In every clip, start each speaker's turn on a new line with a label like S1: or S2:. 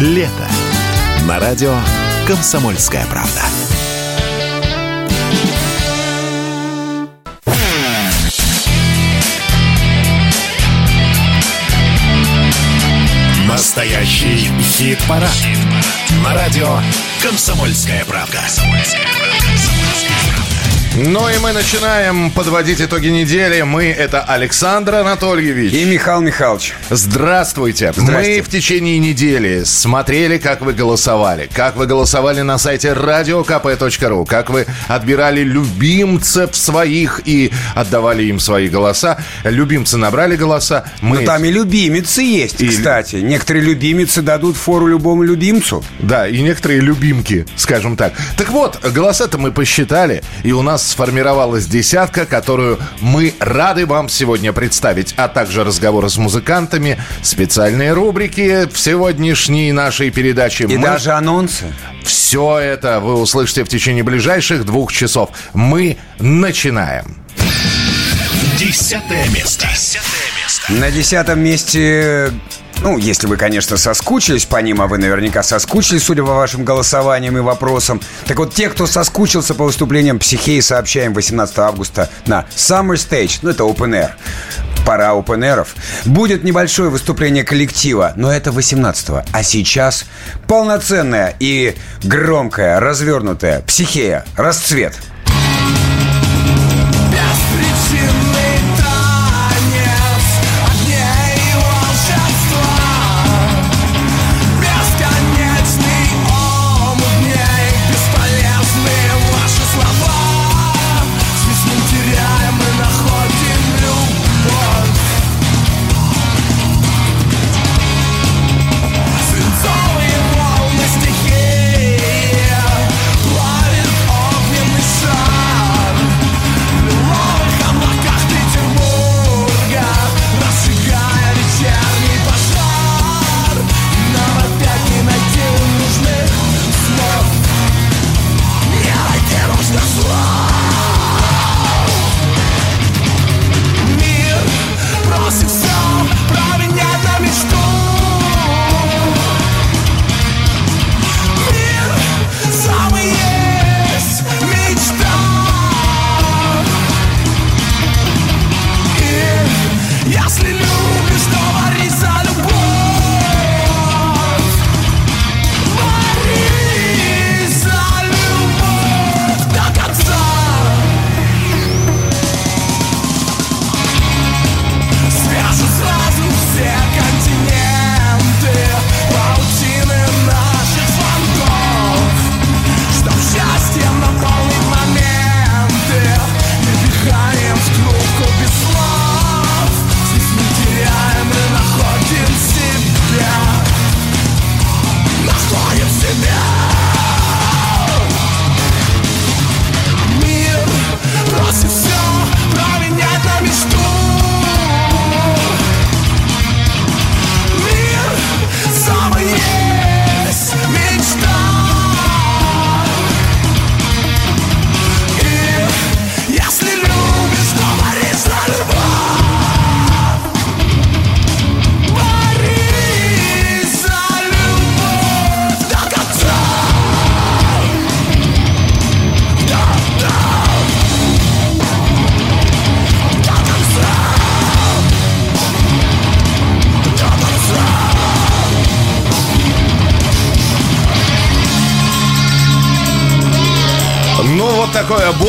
S1: Лето. На радио «Комсомольская правда». Настоящий хит-парад. Хит На радио «Комсомольская правда». «Комсомольская правда».
S2: Ну и мы начинаем подводить итоги недели. Мы — это Александр Анатольевич.
S3: И Михаил Михайлович.
S2: Здравствуйте.
S3: Здрасте.
S2: Мы в течение недели смотрели, как вы голосовали. Как вы голосовали на сайте radiokp.ru. Как вы отбирали любимцев своих и отдавали им свои голоса. Любимцы набрали голоса. Мы...
S3: Ну там и любимицы есть,
S2: И-
S3: кстати. Некоторые любимицы дадут фору любому любимцу.
S2: Да, и некоторые любимки, скажем так. Так вот, голоса-то мы посчитали, и у нас сформировалась десятка, которую мы рады вам сегодня представить, а также разговоры с музыкантами, специальные рубрики в сегодняшней нашей передаче.
S3: И
S2: Мы-
S3: даже анонсы.
S2: Все это вы услышите в течение ближайших двух часов. Мы начинаем.
S1: Десятое место. Десятое место.
S3: На десятом месте... Ну, если вы, конечно, соскучились по ним, а вы наверняка соскучились, судя по вашим голосованиям и вопросам. Так вот, те, кто соскучился по выступлениям Психеи, сообщаем 18 августа на Summer Stage, ну, это Open Air. Пора open air'ов. Будет небольшое выступление коллектива, но это 18-го. А сейчас полноценная и громкая, развернутая психея, расцвет.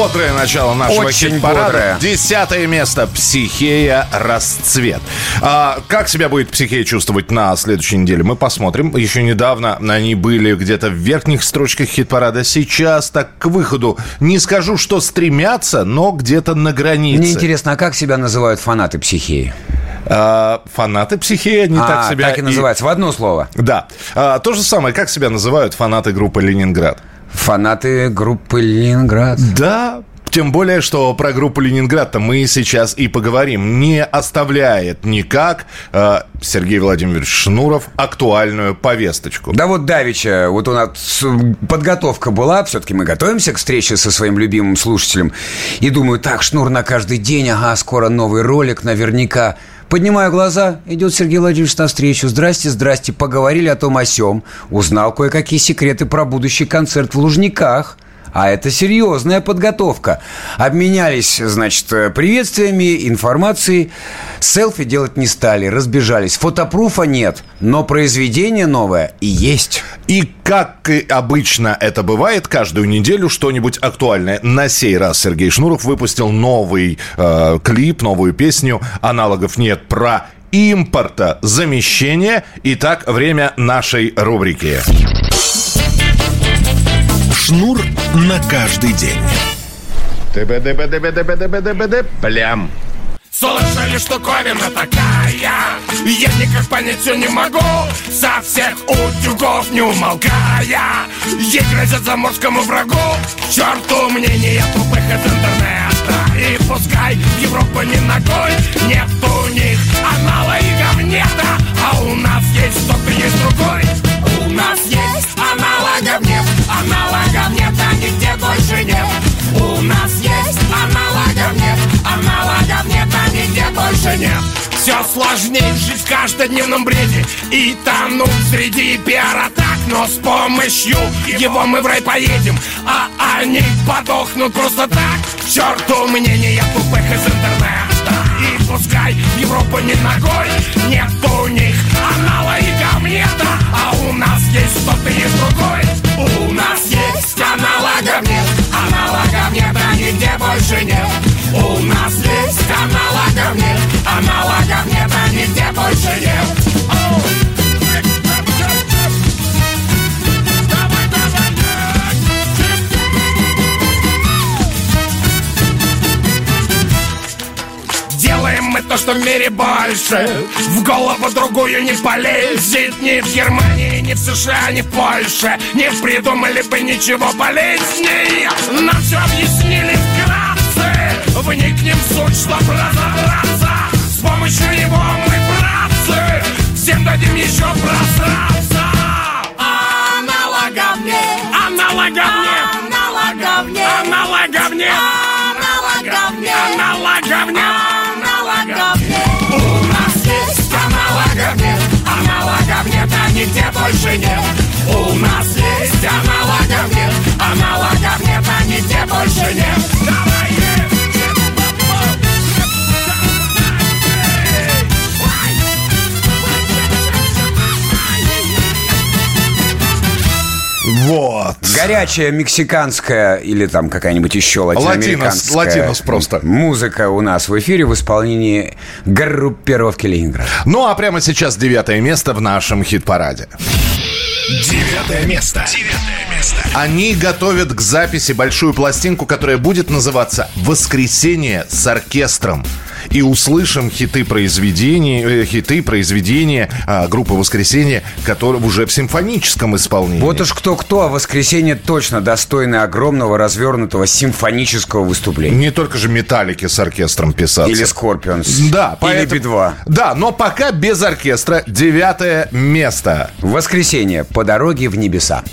S2: Бодрое начало нашего
S3: Очень
S2: хит-парада.
S3: бодрое.
S2: Десятое место. Психея расцвет. А, как себя будет психея чувствовать на следующей неделе? Мы посмотрим. Еще недавно они были где-то в верхних строчках хит-парада. Сейчас так к выходу. Не скажу, что стремятся, но где-то на границе.
S3: Мне интересно, а как себя называют фанаты психеи?
S2: А, фанаты психея не
S3: а,
S2: так себя
S3: так и называется, в одно слово.
S2: Да. А, то же самое, как себя называют фанаты группы «Ленинград».
S3: Фанаты группы Ленинград.
S2: Да, тем более, что про группу Ленинград-то мы сейчас и поговорим. Не оставляет никак э, Сергей Владимирович Шнуров актуальную повесточку.
S3: Да вот Давича, вот у нас подготовка была, все-таки мы готовимся к встрече со своим любимым слушателем. И думаю, так, Шнур на каждый день, ага, скоро новый ролик, наверняка
S4: Поднимаю глаза, идет Сергей Владимирович навстречу. Здрасте, здрасте. Поговорили о том о сём. Узнал кое-какие секреты про будущий концерт в Лужниках. А это серьезная подготовка. Обменялись, значит, приветствиями, информацией. Селфи делать не стали, разбежались. Фотопруфа нет, но произведение новое и есть.
S2: И как обычно это бывает, каждую неделю что-нибудь актуальное. На сей раз Сергей Шнуров выпустил новый э, клип, новую песню «Аналогов нет» про импортозамещение. Итак, время нашей рубрики.
S1: Шнур на каждый день.
S2: Плям.
S5: Слышали, штуковина такая Я никак понять все не могу Со всех утюгов не умолкая Ей грозят заморскому врагу черту мнения тупых из интернета И пускай в не ногой Нет у них аналогов нета А у нас есть тот и есть другой У нас есть аналогов нет Аналогов нет, а нигде больше нет. У нас есть аналогов нет. Аналогов нет, а нигде больше нет. Все сложнее жить в каждодневном бреде. И тонуть среди пиар-атак Но с помощью его мы в рай поедем. А они подохнут просто так. К черту мнения тупых из интернета. И пускай в Европу не ногой Нет у них аналогов нет А у нас есть тот и есть другой есть аналогов нет Аналогов нет, а нигде больше нет. У нас есть аналогов нет Аналогов нет, а нигде больше нет то, что в мире больше. В голову другую не полезет. Ни в Германии, ни в США, ни в Польше. Не придумали бы ничего полезнее. Нам все объяснили вкратце. Вникнем в суть, чтоб разобраться. С помощью его мы братцы. Всем дадим еще просраться. Аналогов нет Аналогов нет Аналогов нет Аналогов нет Аналогов нет Аналогов нет нет, нигде больше нет. У нас есть аналогов нет Аналогов нет, а нигде больше нет. Давай,
S2: Вот.
S4: Горячая мексиканская или там какая-нибудь еще латиноамериканская
S2: Латинос, латинос просто.
S4: музыка у нас в эфире в исполнении группировки Ленинград.
S2: Ну а прямо сейчас девятое место в нашем хит-параде.
S1: Девятое место. Девятое место.
S2: Они готовят к записи большую пластинку, которая будет называться «Воскресенье с оркестром». И услышим хиты произведений, э, хиты произведения а, группы «Воскресенье», которые уже в симфоническом исполнении.
S4: Вот уж кто-кто, а воскресенье точно достойно огромного развернутого симфонического выступления.
S2: Не только же «Металлики» с оркестром писаться.
S4: Или Скорпионс.
S2: Да,
S4: Или
S2: поэтому-
S4: Би-2.
S2: Да, но пока без оркестра. Девятое место.
S4: Воскресенье по дороге в небеса.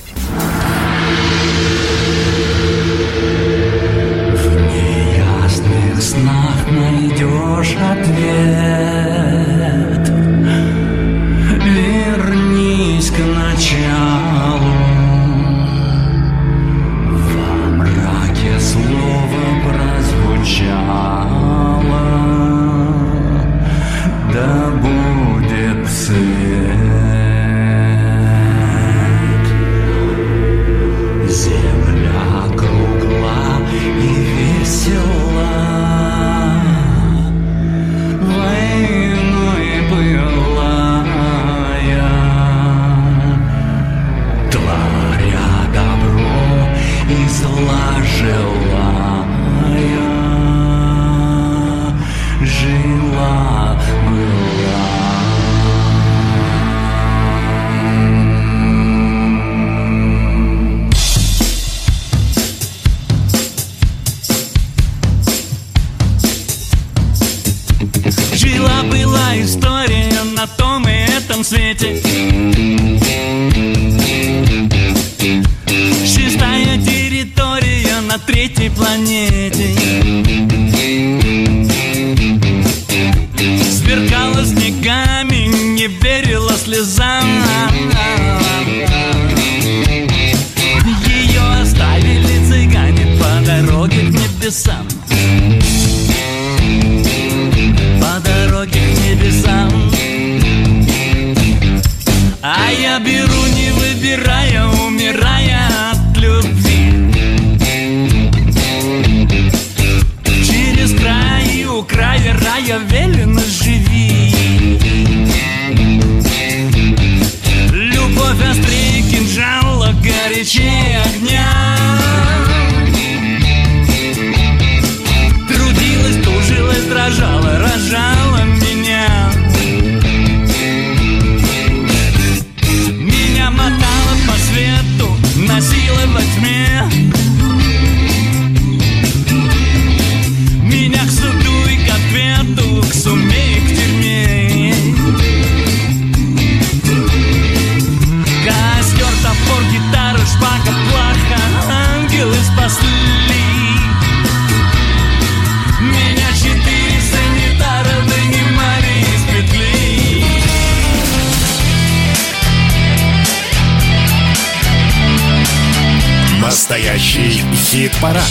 S1: Хит-парад.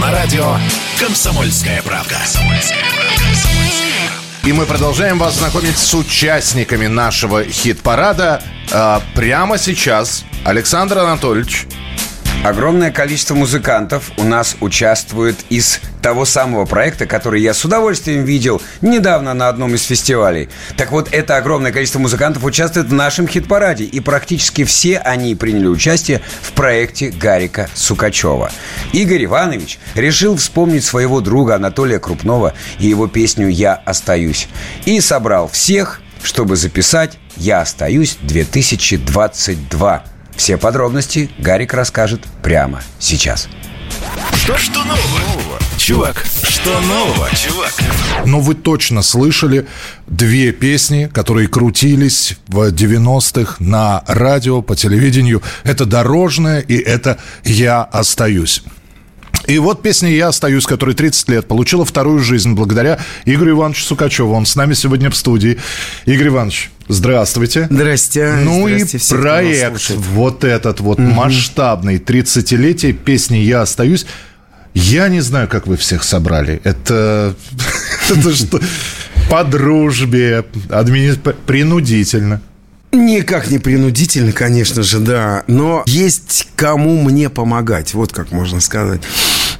S1: На радио «Комсомольская правда».
S2: И мы продолжаем вас знакомить с участниками нашего хит-парада. А, прямо сейчас Александр Анатольевич.
S4: Огромное количество музыкантов у нас участвует из того самого проекта, который я с удовольствием видел недавно на одном из фестивалей. Так вот, это огромное количество музыкантов участвует в нашем хит-параде, и практически все они приняли участие в проекте Гарика Сукачева. Игорь Иванович решил вспомнить своего друга Анатолия Крупнова и его песню «Я остаюсь». И собрал всех, чтобы записать «Я остаюсь 2022». Все подробности Гарик расскажет прямо сейчас.
S1: Что, что нового? Чувак, что нового, чувак?
S2: Но вы точно слышали две песни, которые крутились в 90-х на радио, по телевидению. Это «Дорожная» и это «Я остаюсь». И вот песня «Я остаюсь», которая 30 лет, получила вторую жизнь благодаря Игорю Ивановичу Сукачеву. Он с нами сегодня в студии. Игорь Иванович, здравствуйте.
S6: Здрасте.
S2: Ну
S6: Здрасте
S2: и
S6: нас
S2: проект вот этот вот масштабный 30-летие песни «Я остаюсь». Я не знаю, как вы всех собрали. Это, это что? По дружбе, админи- принудительно.
S6: Никак не принудительно, конечно же, да. Но есть кому мне помогать. Вот как можно сказать.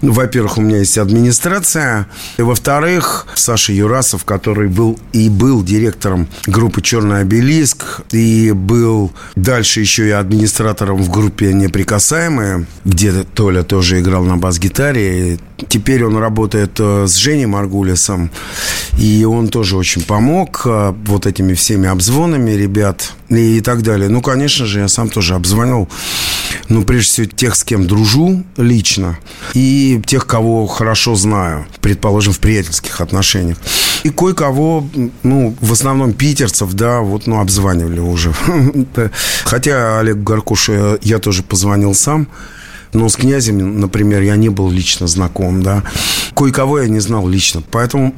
S6: Ну, Во-первых, у меня есть администрация. И во-вторых, Саша Юрасов, который был и был директором группы «Черный обелиск», и был дальше еще и администратором в группе «Неприкасаемые», где Толя тоже играл на бас-гитаре. Теперь он работает э, с Женей Маргулисом, и он тоже очень помог э, вот этими всеми обзвонами ребят и так далее. Ну, конечно же, я сам тоже обзвонил, ну, прежде всего, тех, с кем дружу лично, и тех, кого хорошо знаю, предположим, в приятельских отношениях. И кое-кого, ну, в основном питерцев, да, вот, ну, обзванивали уже. Хотя Олег Гаркуша я тоже позвонил сам, но с князем, например, я не был лично знаком, да. Кое-кого я не знал лично, поэтому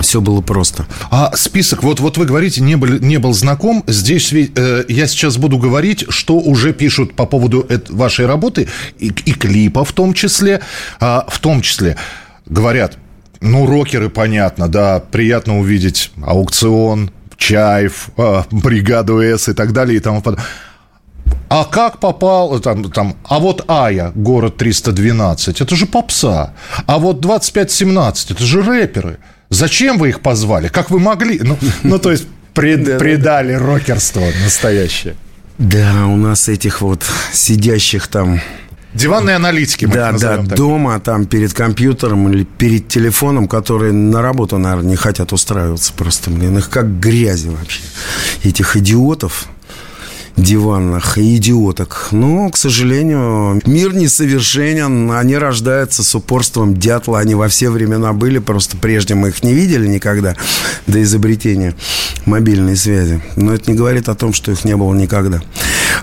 S6: все было просто.
S2: А список, вот, вот вы говорите, не был, не был знаком. Здесь э, я сейчас буду говорить, что уже пишут по поводу вашей работы, и, и клипа в том числе. А, в том числе говорят, ну, рокеры, понятно, да, приятно увидеть аукцион, Чаев, а, бригаду С и так далее и тому подобное. А как попал, там, там, а вот Ая, город 312, это же попса. А вот 2517, это же рэперы. Зачем вы их позвали? Как вы могли? Ну, ну то есть, пред- предали рокерство настоящее.
S6: Да, у нас этих вот сидящих там,
S2: Диванные аналитики, мы
S6: да, да,
S2: так.
S6: дома, там перед компьютером или перед телефоном, которые на работу, наверное, не хотят устраиваться просто, блин, их как грязи вообще. Этих идиотов диванных идиоток. Но, к сожалению, мир несовершенен. Они рождаются с упорством дятла. Они во все времена были, просто прежде мы их не видели никогда до изобретения мобильной связи. Но это не говорит о том, что их не было никогда.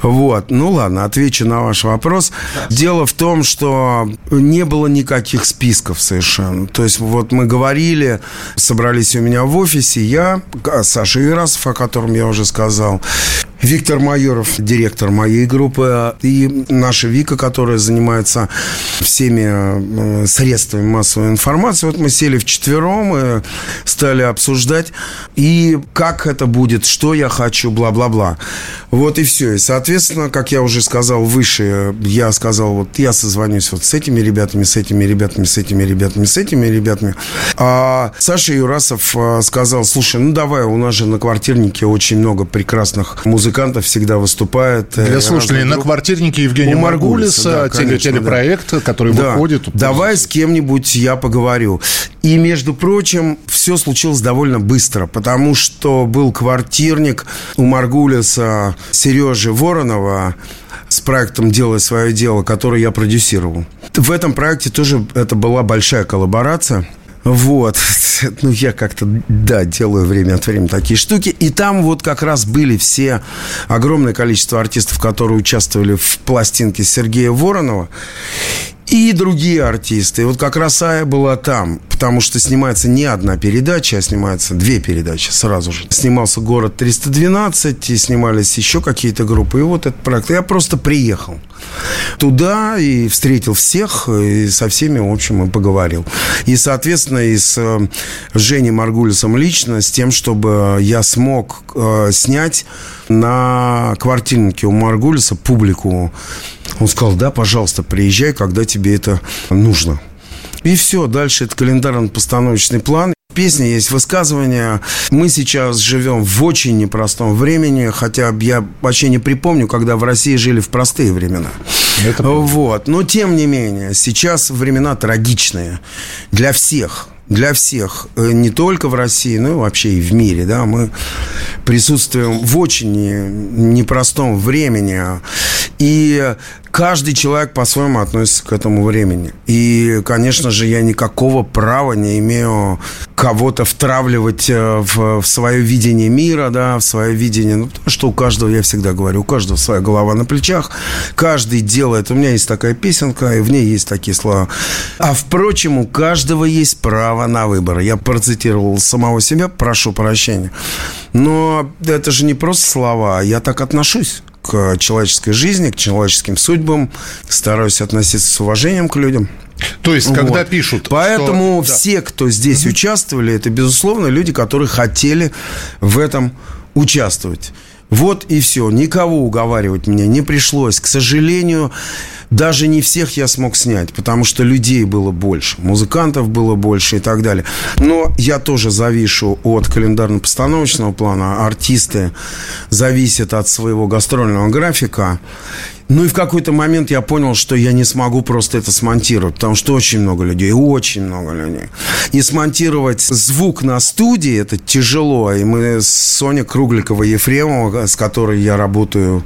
S6: Вот. Ну ладно, отвечу на ваш вопрос. Дело в том, что не было никаких списков совершенно. То есть вот мы говорили, собрались у меня в офисе, я, Саша Ирасов, о котором я уже сказал, Виктор Майоров, директор моей группы, и наша Вика, которая занимается всеми э, средствами массовой информации. Вот мы сели вчетвером и стали обсуждать, и как это будет, что я хочу, бла-бла-бла. Вот и все. И, соответственно, как я уже сказал выше, я сказал, вот я созвонюсь вот с этими ребятами, с этими ребятами, с этими ребятами, с этими ребятами. А Саша Юрасов э, сказал, слушай, ну давай, у нас же на квартирнике очень много прекрасных музыкантов всегда выступает. э,
S2: Для слушателей, на квартирнике Евгения
S6: У Маргулиса,
S2: Маргулиса,
S6: да,
S2: теле-
S6: конечно,
S2: телепроект, который
S6: Да.
S2: выходит.
S6: Давай с кем-нибудь я поговорю. И, между прочим, все случилось довольно быстро, потому что был квартирник у Маргулиса Сережи Воронова с проектом «Делай свое дело», который я продюсировал. В этом проекте тоже это была большая коллаборация. Вот, ну я как-то, да, делаю время от времени такие штуки. И там вот как раз были все, огромное количество артистов, которые участвовали в пластинке Сергея Воронова. И другие артисты. Вот как раз Ая была там, потому что снимается не одна передача, а снимается две передачи сразу же. Снимался «Город 312», и снимались еще какие-то группы. И вот этот проект. Я просто приехал туда и встретил всех, и со всеми, в общем, и поговорил. И, соответственно, и с э, Женей Маргулисом лично, с тем, чтобы я смог э, снять на квартирнике у Маргулиса публику. Он сказал, да, пожалуйста, приезжай, когда тебе это нужно. И все, дальше это календарно-постановочный план. В песне есть высказывание. Мы сейчас живем в очень непростом времени, хотя я вообще не припомню, когда в России жили в простые времена. вот. Но тем не менее, сейчас времена трагичные для всех. Для всех, Э, не только в России, но и вообще и в мире, да, мы присутствуем в очень не- непростом времени, и каждый человек по-своему относится к этому времени. И, конечно же, я никакого права не имею кого-то втравливать э, в, в свое видение мира, да, в свое видение, ну, потому что у каждого, я всегда говорю, у каждого своя голова на плечах, каждый делает, у меня есть такая песенка, и в ней есть такие слова. А, впрочем, у каждого есть право на выбор. Я процитировал самого себя, прошу прощения. Но это же не просто слова, я так отношусь к человеческой жизни, к человеческим судьбам, стараюсь относиться с уважением к людям.
S2: То есть, когда
S6: Вот.
S2: пишут...
S6: Поэтому
S2: что-
S6: все, кто здесь участвовали, это, безусловно, люди, которые хотели в этом участвовать. Вот и все. Никого уговаривать мне не пришлось. К сожалению, даже не всех я смог снять, потому что людей было больше, музыкантов было больше и так далее. Но я тоже завишу от календарно-постановочного плана. Артисты зависят от своего гастрольного графика. Ну и в какой-то момент я понял, что я не смогу просто это смонтировать, потому что очень много людей, очень много людей. И смонтировать звук на студии это тяжело. И мы с Соней Кругликова-Ефремова, с которой я работаю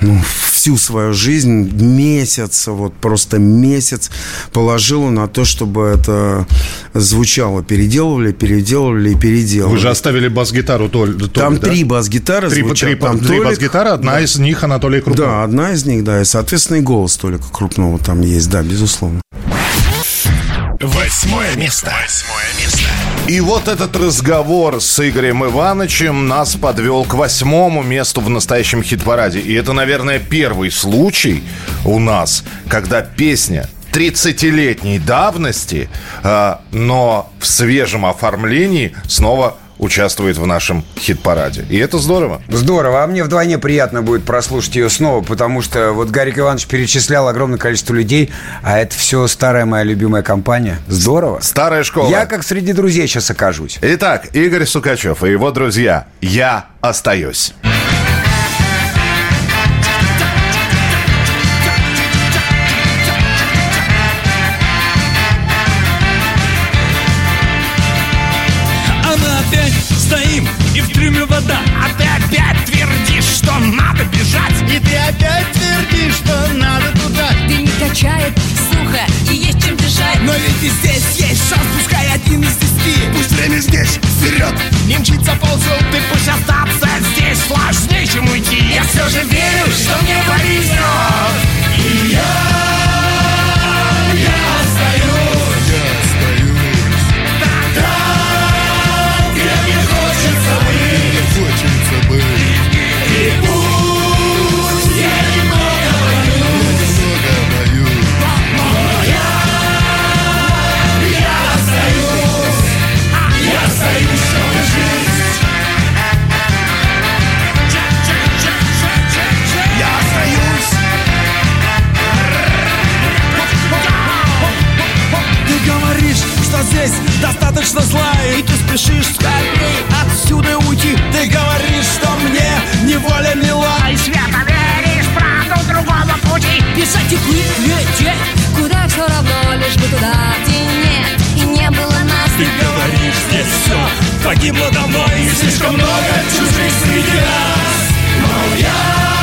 S6: ну, всю свою жизнь, месяц, вот просто месяц положила на то, чтобы это звучало. Переделывали, переделывали и переделывали.
S2: Вы же оставили бас-гитару Толь,
S6: Там
S2: да?
S6: три бас-гитары
S2: Три,
S6: звучат.
S2: три-
S6: там
S2: три
S6: Толик,
S2: бас-гитары, одна из них Анатолий Крупнов.
S6: да, одна из них, да. И, соответственно, и голос только крупного там есть, да, безусловно.
S1: Восьмое место. Восьмое место.
S2: И вот этот разговор с Игорем Ивановичем нас подвел к восьмому месту в настоящем хит-параде. И это, наверное, первый случай у нас, когда песня 30-летней давности, а, но в свежем оформлении снова участвует в нашем хит-параде. И это здорово.
S4: Здорово, а мне вдвойне приятно будет прослушать ее снова, потому что вот Гарик Иванович перечислял огромное количество людей, а это все старая моя любимая компания. Здорово.
S2: Старая школа.
S4: Я как среди друзей сейчас окажусь.
S2: Итак, Игорь Сукачев и его друзья. Я остаюсь.
S7: Вода
S5: А ты опять твердишь, что надо бежать.
S8: И ты опять твердишь, что надо туда
S9: Дым качает, сухо и есть чем дышать.
S5: Но ведь и здесь есть шанс, пускай один из десяти.
S8: Пусть время здесь, вперед.
S5: Не мчится ползут, ты пусть остаться здесь. Сложнее, чем уйти. Я все же верю, что мне повезет И я смотришь на И ты спешишь скорей отсюда уйти. Ты говоришь, что мне неволя мила. И свято веришь, правду другого пути. Бежать и плыть, лететь.
S9: Куда все равно, лишь бы туда, где нет И не было нас.
S5: Ты говоришь, здесь все погибло давно. И слишком много чужих среди нас. Но я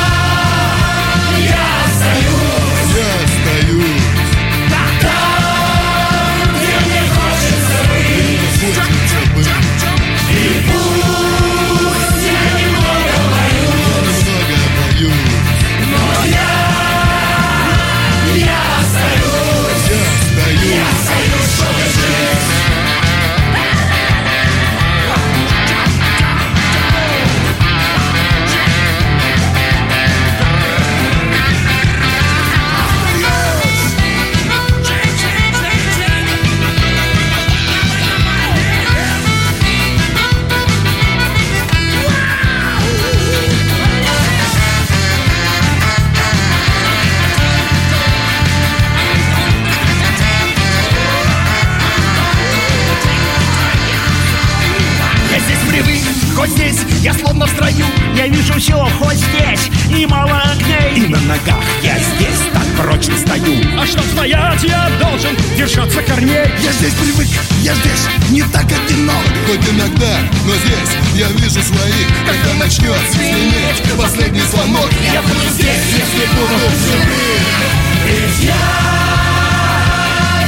S5: здесь. Я словно в строю Я вижу все, хоть здесь. И мало огней. И на ногах я здесь так прочно стою. А чтоб стоять, я должен держаться корней.
S8: Я здесь привык, я здесь не так одинок. Хоть иногда, но здесь я вижу своих. Когда начнет звенеть последний звонок
S5: Я буду здесь, если буду живым. Ведь я,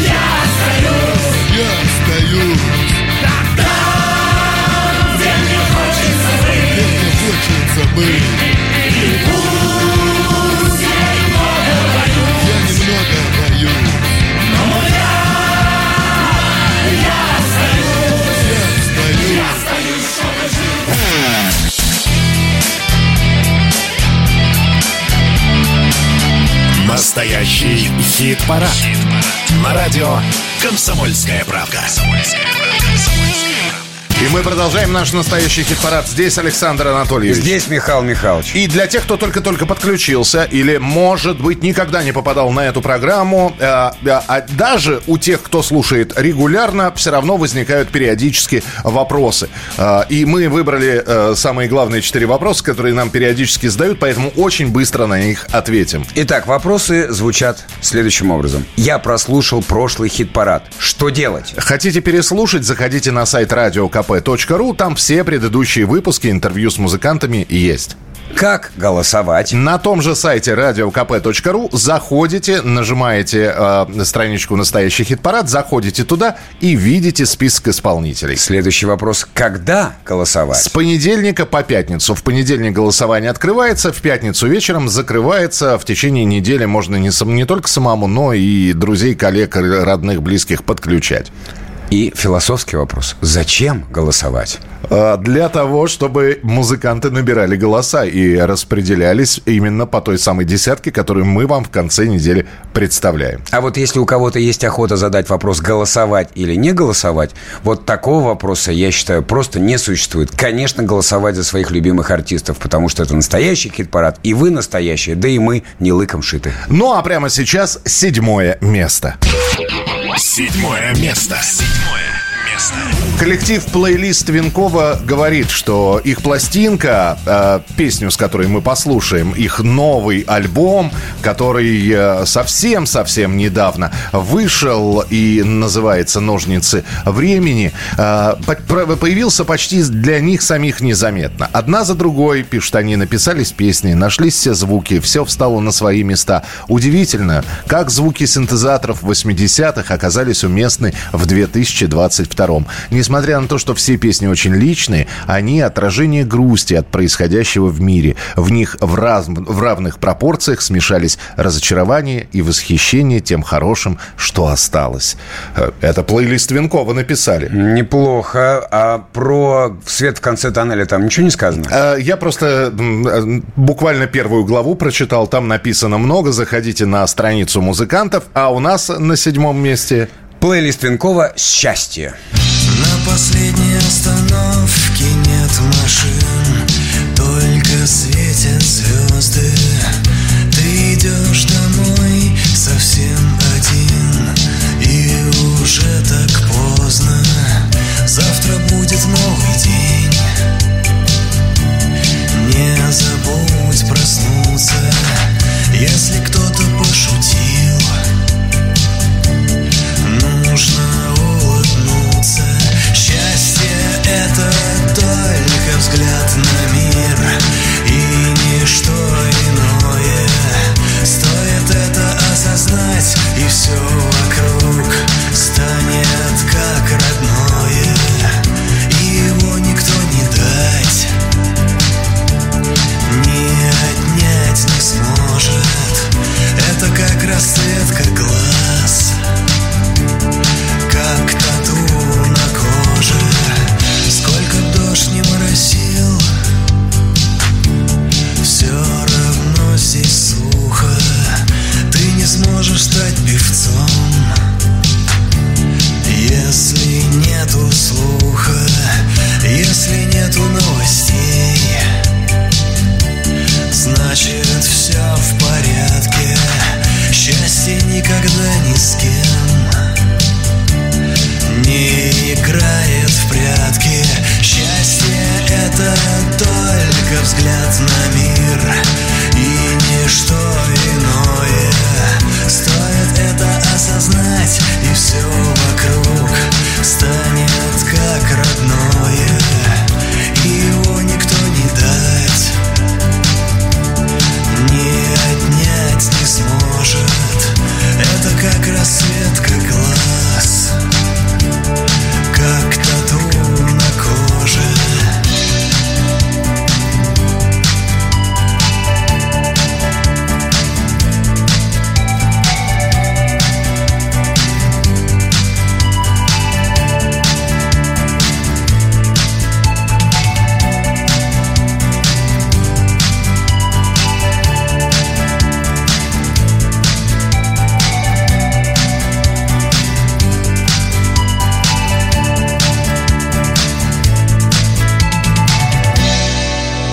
S5: я остаюсь
S8: Я остаюсь
S5: я немного боюсь
S8: Я
S5: Но я, я остаюсь
S8: Я остаюсь
S5: Остаюсь, чтобы жить
S1: Настоящий хит-парад. На радио «Комсомольская правка».
S2: И мы продолжаем наш настоящий хит-парад. Здесь Александр Анатольевич.
S4: Здесь Михаил Михайлович.
S2: И для тех, кто только-только подключился или, может быть, никогда не попадал на эту программу, э, э, а даже у тех, кто слушает регулярно, все равно возникают периодически вопросы. Э, и мы выбрали э, самые главные четыре вопроса, которые нам периодически задают, поэтому очень быстро на них ответим.
S4: Итак, вопросы звучат следующим образом. Я прослушал прошлый хит-парад. Что делать?
S2: Хотите переслушать, заходите на сайт radiokp.ru, там все предыдущие выпуски интервью с музыкантами есть.
S4: Как голосовать?
S2: На том же сайте radiokp.ru заходите, нажимаете э, страничку «Настоящий хит-парад», заходите туда и видите список исполнителей.
S4: Следующий вопрос. Когда
S2: С
S4: голосовать?
S2: понедельника по пятницу. В понедельник голосование открывается, в пятницу вечером закрывается. В течение недели можно не, сам- не только самому, но и друзей, коллег, родных, близких подключать.
S4: И философский вопрос. Зачем голосовать?
S2: Э, Для того, чтобы музыканты набирали голоса и распределялись именно по той самой десятке, которую мы вам в конце недели представляем.
S4: А вот если у кого-то есть охота задать вопрос, голосовать или не голосовать, вот такого вопроса, я считаю, просто не существует. Конечно, голосовать за своих любимых артистов, потому что это настоящий хит-парад, и вы настоящие, да и мы не лыком шиты.
S2: Ну а прямо сейчас седьмое место.
S1: Седьмое место. Седьмое место.
S2: Коллектив плейлист Винкова говорит, что их пластинка, э, песню, с которой мы послушаем, их новый альбом, который э, совсем-совсем недавно вышел и называется «Ножницы времени», э, появился почти для них самих незаметно. Одна за другой, пишут они, написались песни, нашлись все звуки, все встало на свои места. Удивительно, как звуки синтезаторов 80-х оказались уместны в 2022 Несмотря на то, что все песни очень личные, они отражение грусти от происходящего в мире. В них в, раз- в равных пропорциях смешались разочарование и восхищение тем хорошим, что осталось. Э, Это плейлист Винкова написали.
S4: Неплохо. А про свет в конце тоннеля там ничего не сказано?
S2: Э, Я просто э, буквально первую главу прочитал, там написано много, заходите на страницу музыкантов, а у нас на седьмом месте
S4: Плейлист Винкова «Счастье».
S10: На последней остановке нет машин Только светят звезды. Ты идешь домой совсем один И уже так поздно. Завтра будет новый день. Не забудь проснуться Если кто-то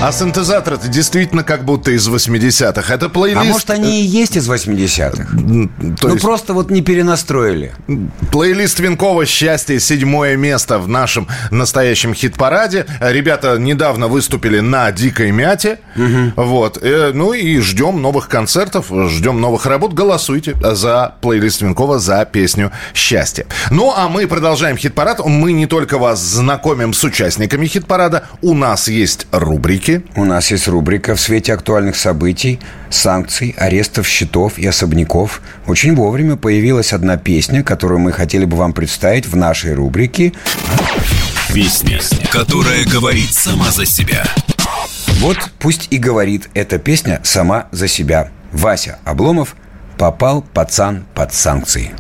S2: А синтезатор-то действительно как будто из 80-х. Это плейлист...
S4: А может, они и есть из 80-х?
S2: То
S4: ну,
S2: есть
S4: просто вот не перенастроили.
S2: плейлист Винкова «Счастье» седьмое место в нашем настоящем хит-параде. Ребята недавно выступили на «Дикой мяте». Вот. Э, Ну и ждем новых концертов, ждем новых работ. Голосуйте за плейлист Винкова, за песню «Счастье». Ну, а мы продолжаем хит-парад. Мы не только вас знакомим с участниками хит-парада. У нас есть рубрики.
S4: У нас есть рубрика «В свете актуальных событий, санкций, арестов, счетов и особняков». Очень вовремя появилась одна песня, которую мы хотели бы вам представить в нашей рубрике.
S1: Песня, которая говорит сама за себя.
S4: Вот пусть и говорит эта песня сама за себя. Вася Обломов попал пацан под санкции.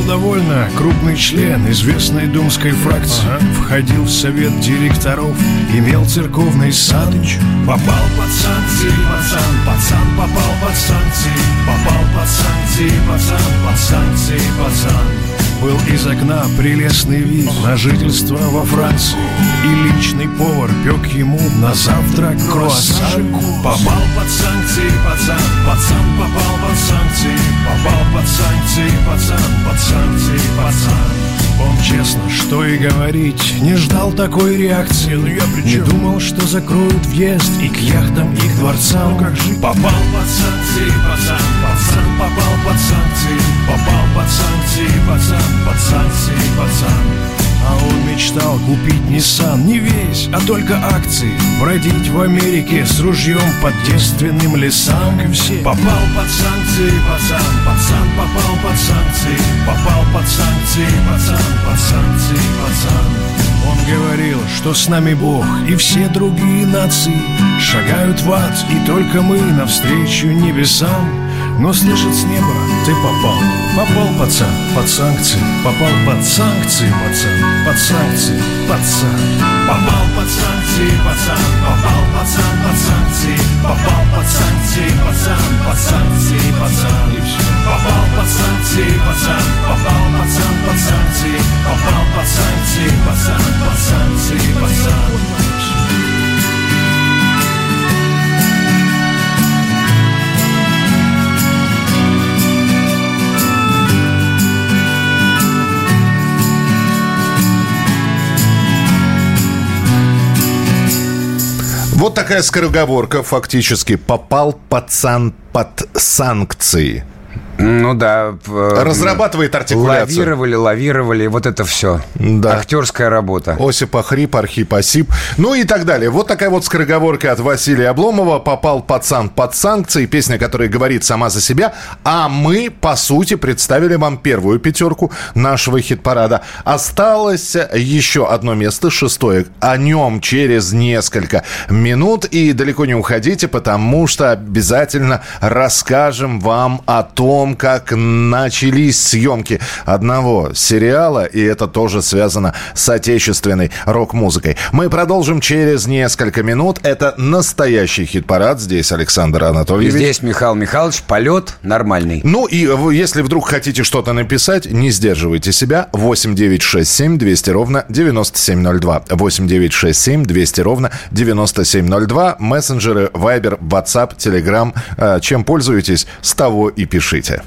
S11: Был довольно крупный член известной думской фракции. Входил в совет директоров, имел церковный сан Попал под санкции, пацан, пацан попал под санкции Попал под санкции, пацан, под санкции, пацан был из окна прелестный вид на жительство во Франции. И личный повар пек ему на завтрак круассан. Попал под санкции, пацан, пацан попал под санкции. Попал под санкции, пацан, под санкции, пацан Он честно, что и говорить, не ждал такой реакции Ну я Не думал, что закроют въезд и к яхтам, и к дворцам. Как же? Попал под санкции, пацан, пацан попал под санкции. Попал под санкции, пацан, под санкции, пацан а он мечтал купить Nissan Не весь, а только акции. Бродить в Америке с ружьем под девственным лесам. И все. Попал под санкции, пацан Пацан попал под санкции. Попал под санкции, пацан Под санкции, пацан. Он говорил, что с нами Бог И все другие нации Шагают в ад И только мы навстречу небесам но слышит с неба, ты попал Попал, пацан, под санкции. Попал под санкции, пацан Под санкции, пацан Попал под санкции, пацан Попал, пацан, под санкции. Попал под санкции, пацан Под санкции, пацан. Попал под санкции, пацан Попал, пацан, под санкции. Попал под санкции, пацан Под санкции, пацан
S2: Вот такая скороговорка. Фактически попал пацан под санкции.
S4: Ну да. в-
S2: Разрабатывает артикуляцию.
S4: Лавировали, лавировали, вот это все.
S2: Да.
S4: Актерская работа.
S2: Осип Ахрип, Архип Осип. Ну и так далее. Вот такая вот скороговорка от Василия Обломова. Попал пацан под санкции. Песня, которая говорит сама за себя. А мы, по сути, представили вам первую пятерку нашего хит-парада. Осталось еще одно место, шестое. О нем через несколько минут. И далеко не уходите, потому что обязательно расскажем вам о том, как начались съемки одного сериала, и это тоже связано с отечественной рок-музыкой. Мы продолжим через несколько минут. Это настоящий хит-парад. Здесь Александр Анатольевич.
S4: здесь Михаил Михайлович, полет нормальный.
S2: Ну и если вдруг хотите что-то написать, не сдерживайте себя. 8 9 6 7 200 ровно 9702. 8 9 6 7 200 ровно 9702. Мессенджеры, Viber, WhatsApp, Telegram. Чем пользуетесь, с того и пишите.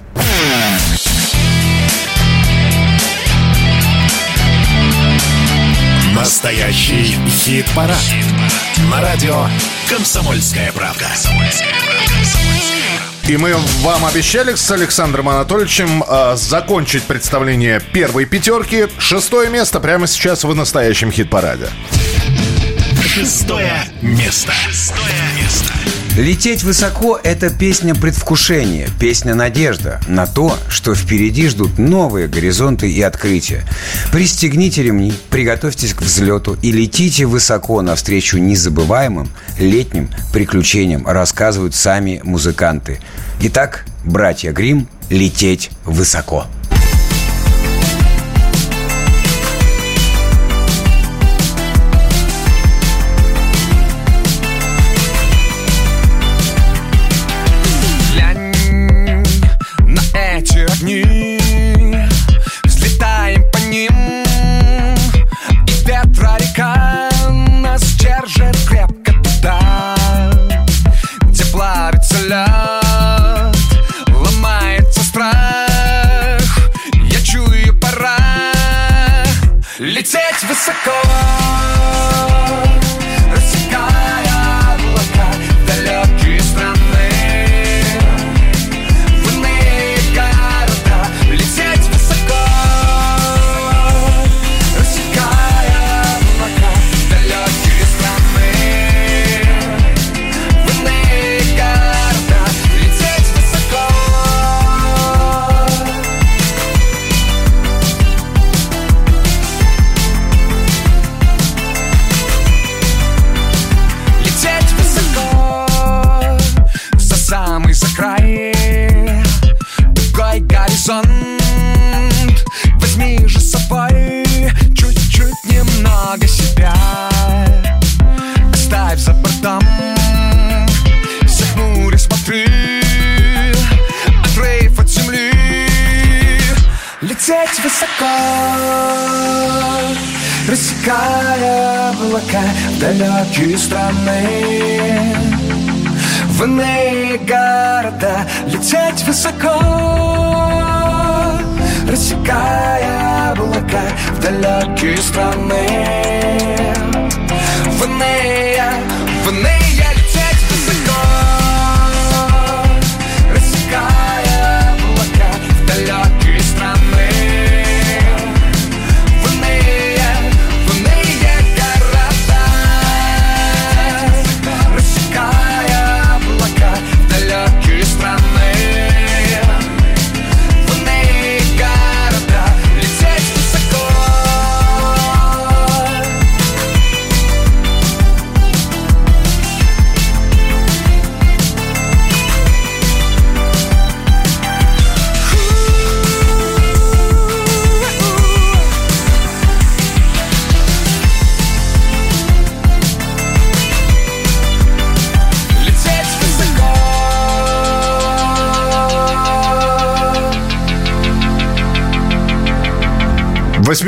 S1: Настоящий хит-парад. На радио «Комсомольская правда».
S2: И мы вам обещали с Александром Анатольевичем э, закончить представление первой пятерки. Шестое место прямо сейчас в настоящем хит-параде.
S1: Шестое место. Шестое место.
S4: Лететь высоко – это песня предвкушения, песня надежда на то, что впереди ждут новые горизонты и открытия. Пристегните ремни, приготовьтесь к взлету и летите высоко навстречу незабываемым летним приключениям, рассказывают сами музыканты. Итак, братья Грим, лететь высоко.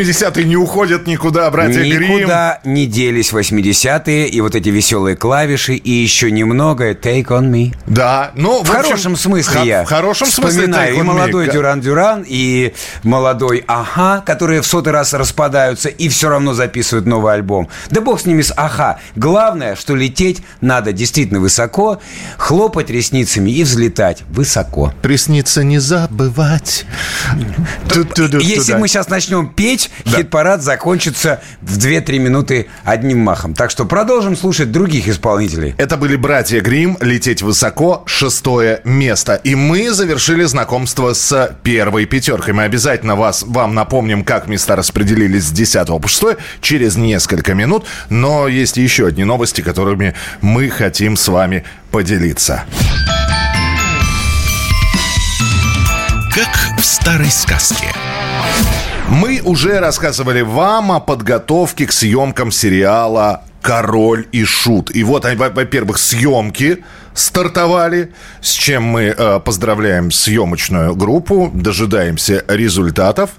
S2: 80-е не уходят никуда, братья Грим.
S4: Никуда не делись 80-е, и вот эти веселые клавиши, и еще немного Take on me.
S2: Да, ну,
S4: В, хорошем смысле
S2: х-
S4: я
S2: В хорошем смысле
S4: вспоминаю
S2: Take
S4: и молодой Дюран-Дюран, и молодой Аха, которые в сотый раз распадаются и все равно записывают новый альбом. Да бог с ними с Аха. Главное, что лететь надо действительно высоко, хлопать ресницами и взлетать высоко.
S2: Приснится не забывать.
S4: Если мы сейчас начнем петь, хит-парад закончится в 2-3 минуты одним махом. Так что продолжим слушать других исполнителей.
S2: Это были братья Грим «Лететь высоко», шестое место. И мы завершили знакомство с первой пятеркой. Мы обязательно вас, вам напомним, как места распределились с 10 по 6 через несколько минут. Но есть еще одни новости, которыми мы хотим с вами поделиться.
S1: Как в старой сказке.
S2: Мы уже рассказывали вам о подготовке к съемкам сериала «Король и Шут». И вот, во-первых, съемки стартовали, с чем мы э, поздравляем съемочную группу, дожидаемся результатов.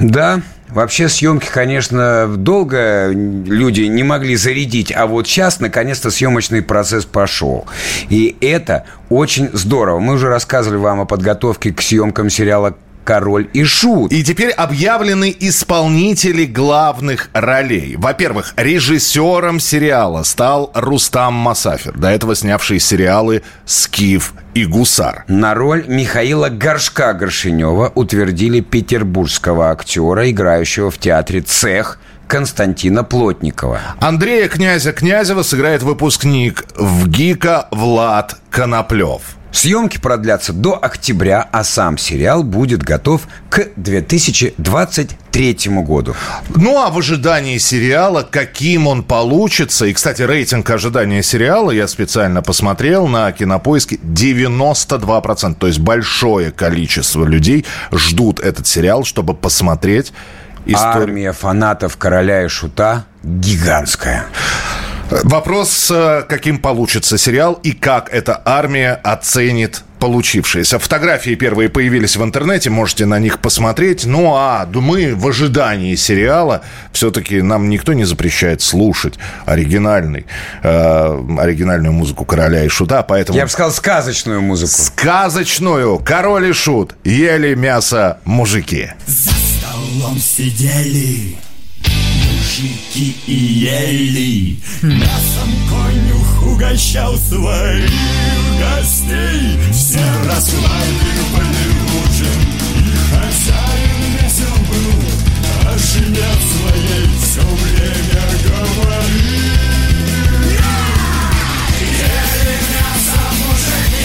S4: Да, вообще съемки, конечно, долго люди не могли зарядить, а вот сейчас, наконец-то, съемочный процесс пошел. И это очень здорово. Мы уже рассказывали вам о подготовке к съемкам сериала «Король и Шут».
S2: И теперь объявлены исполнители главных ролей. Во-первых, режиссером сериала стал Рустам Масафер, до этого снявший сериалы «Скиф» и «Гусар».
S4: На роль Михаила Горшка Горшинева утвердили петербургского актера, играющего в театре «Цех» Константина Плотникова.
S2: Андрея Князя Князева сыграет выпускник в ГИКа Влад Коноплев.
S4: Съемки продлятся до октября, а сам сериал будет готов к 2023 году.
S2: Ну а в ожидании сериала, каким он получится, и, кстати, рейтинг ожидания сериала я специально посмотрел на кинопоиске 92%, то есть большое количество людей ждут этот сериал, чтобы посмотреть историю.
S4: Армия фанатов короля и шута гигантская.
S2: Вопрос, э, каким получится сериал и как эта армия оценит получившееся. Фотографии первые появились в интернете, можете на них посмотреть. Ну а мы в ожидании сериала, все-таки нам никто не запрещает слушать оригинальный, э, оригинальную музыку короля и шута, поэтому...
S4: Я бы сказал сказочную музыку.
S2: Сказочную «Король и шут» ели мясо мужики.
S10: За столом сидели мужики и ели. Мясом конюх угощал своих гостей. Все расслабили ужин И хозяин весел был О жене своей все время говорил. Ели мясо мужики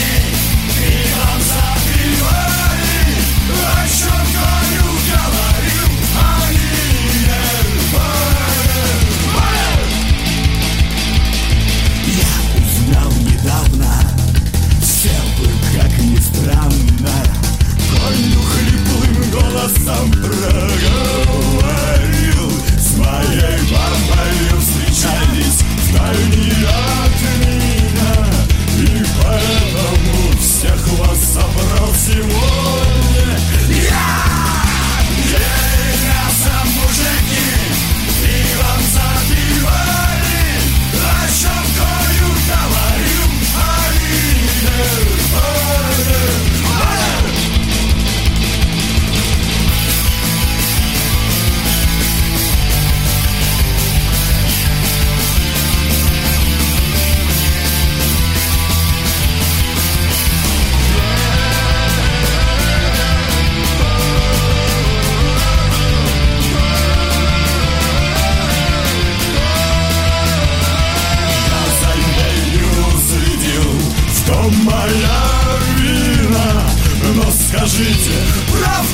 S8: скажите Правда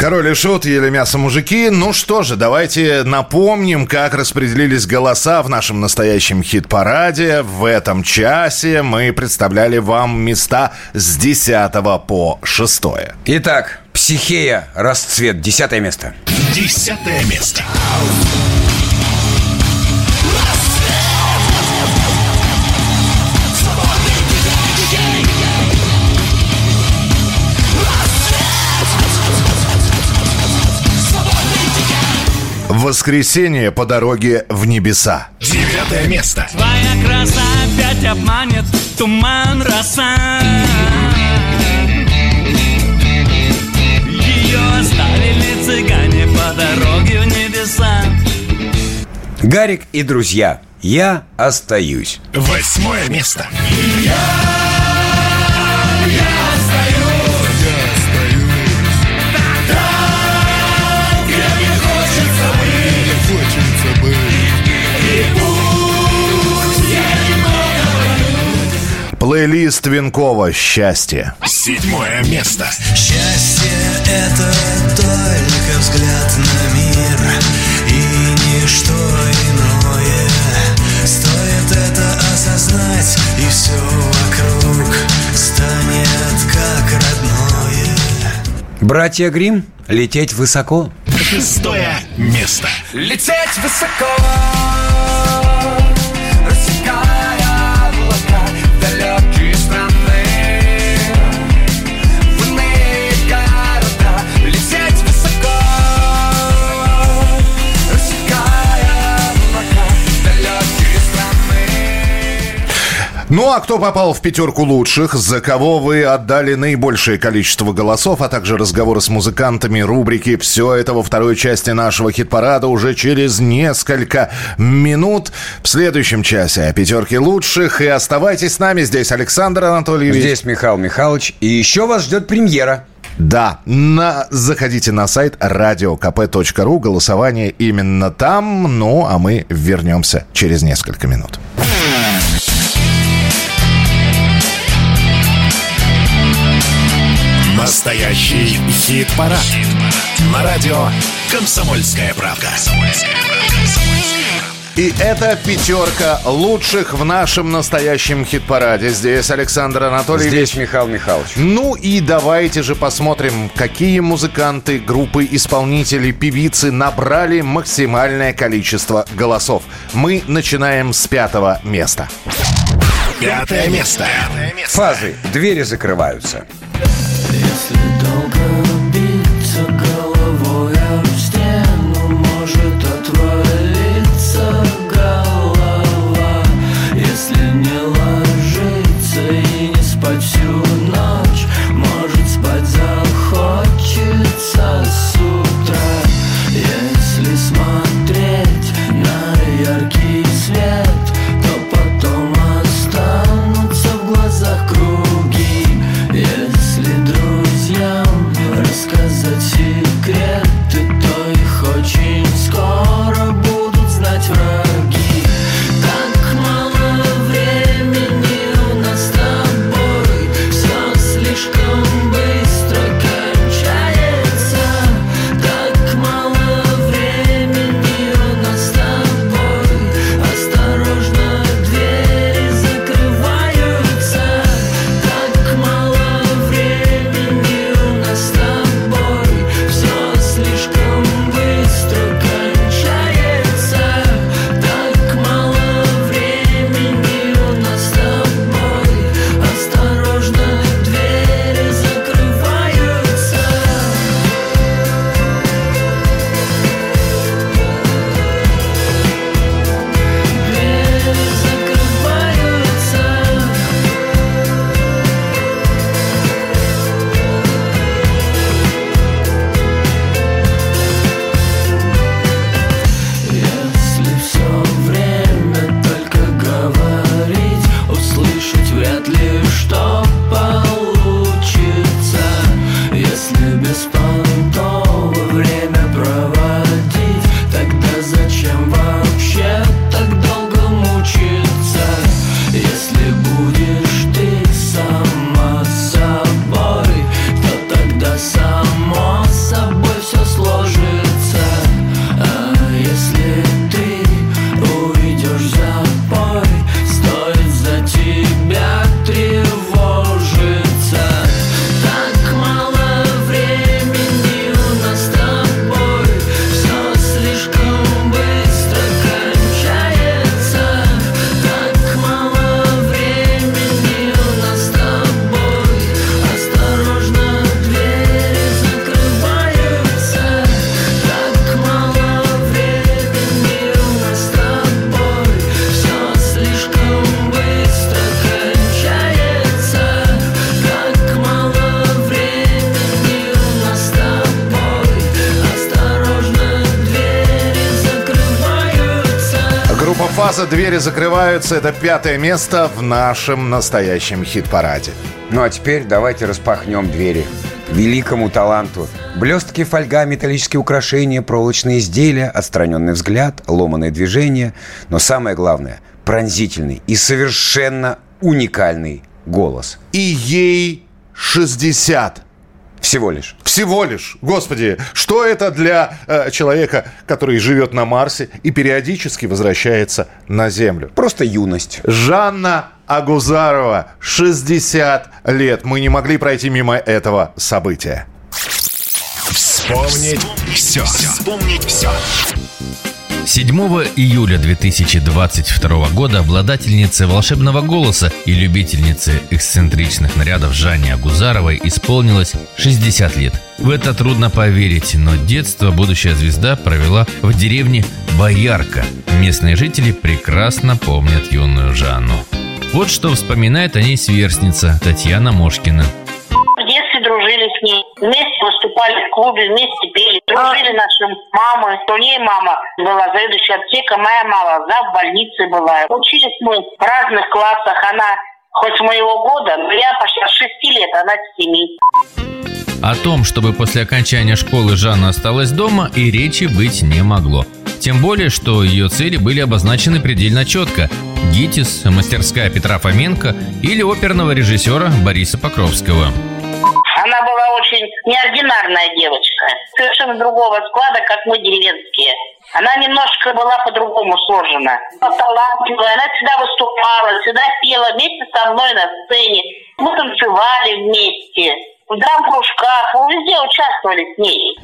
S2: Король и Шут, ели мясо мужики. Ну что же, давайте напомним, как распределились голоса в нашем настоящем хит-параде. В этом часе мы представляли вам места с 10 по 6.
S4: Итак, «Психея. Расцвет». Десятое место.
S1: Десятое место.
S2: Воскресенье по дороге в небеса.
S1: Девятое место.
S7: Твоя краса опять обманет туман роса Ее оставили цыгане по дороге в небеса
S4: Гарик и друзья. Я остаюсь.
S1: Восьмое место.
S8: Хочется
S2: Плейлист Винкова «Счастье».
S1: Седьмое место.
S10: Счастье — это только взгляд на мир И ничто иное Стоит это осознать И все вокруг станет как родное
S4: Братья Грим, лететь высоко.
S1: Шестое место.
S5: Лететь высоко Рассекая облака
S2: Ну а кто попал в пятерку лучших, за кого вы отдали наибольшее количество голосов, а также разговоры с музыкантами, рубрики «Все это во второй части нашего хит-парада» уже через несколько минут в следующем часе о пятерке лучших. И оставайтесь с нами. Здесь Александр Анатольевич.
S4: Здесь Михаил Михайлович. И еще вас ждет премьера.
S2: Да, на, заходите на сайт radiokp.ru, голосование именно там, ну а мы вернемся через несколько минут.
S1: Настоящий хит-парад. На радио «Комсомольская правда».
S2: И это пятерка лучших в нашем настоящем хит-параде. Здесь Александр Анатольевич.
S4: Здесь Михаил Михайлович.
S2: Ну и давайте же посмотрим, какие музыканты, группы, исполнители, певицы набрали максимальное количество голосов. Мы начинаем с пятого места.
S1: Пятое место.
S4: Фазы. Двери закрываются.
S7: Если закрываются.
S2: Это пятое место в нашем настоящем хит-параде.
S4: Ну а теперь давайте распахнем двери. Великому таланту. Блестки, фольга, металлические украшения, проволочные изделия, отстраненный взгляд, ломаное движение. Но самое главное – пронзительный и совершенно уникальный голос.
S2: И ей 60.
S4: Всего лишь.
S2: Всего лишь. Господи, что это для э, человека, который живет на Марсе и периодически возвращается на Землю?
S4: Просто юность.
S2: Жанна Агузарова, 60 лет. Мы не могли пройти мимо этого события.
S1: Вспомнить все. Вспомнить все.
S12: 7 июля 2022 года обладательнице волшебного голоса и любительнице эксцентричных нарядов Жанне Агузаровой исполнилось 60 лет. В это трудно поверить, но детство будущая звезда провела в деревне Боярка. Местные жители прекрасно помнят юную Жанну. Вот что вспоминает о ней сверстница Татьяна Мошкина.
S13: В дружили с ней. Вместе выступали в клубе, вместе пели. Дружили наши мамы. У нее мама была заведующая аптека, моя мама зав больницы была. Учились мы в разных классах. Она хоть с моего года, но я почти с шести лет, она с семи.
S12: О том, чтобы после окончания школы Жанна осталась дома, и речи быть не могло. Тем более, что ее цели были обозначены предельно четко. ГИТИС, мастерская Петра Фоменко или оперного режиссера Бориса Покровского.
S13: Она была очень неординарная девочка. Совершенно другого склада, как мы деревенские. Она немножко была по-другому сложена. Талантливая, она всегда выступала, всегда пела вместе со мной на сцене. Мы танцевали вместе. В драм-кружках, мы везде участвовали с ней.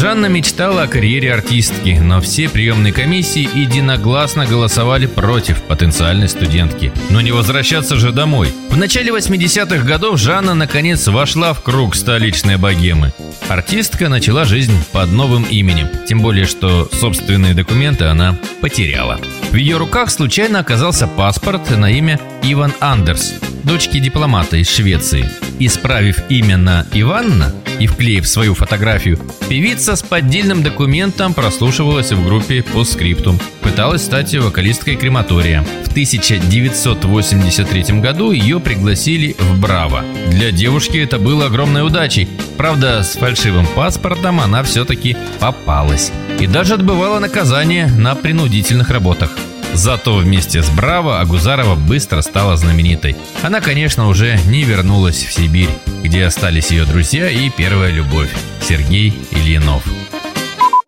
S12: Жанна мечтала о карьере артистки, но все приемные комиссии единогласно голосовали против потенциальной студентки. Но не возвращаться же домой. В начале 80-х годов Жанна наконец вошла в круг столичной богемы. Артистка начала жизнь под новым именем, тем более что собственные документы она потеряла. В ее руках случайно оказался паспорт на имя Иван Андерс, дочки дипломата из Швеции. Исправив имя на Иванна и вклеив свою фотографию, певица с поддельным документом прослушивалась в группе «Постскриптум». Пыталась стать вокалисткой крематория. В 1983 году ее пригласили в «Браво». Для девушки это было огромной удачей. Правда, с фальшивым паспортом она все-таки попалась. И даже отбывала наказание на принудительных работах. Зато вместе с Браво Агузарова быстро стала знаменитой. Она, конечно, уже не вернулась в Сибирь, где остались ее друзья и первая любовь – Сергей Ильинов.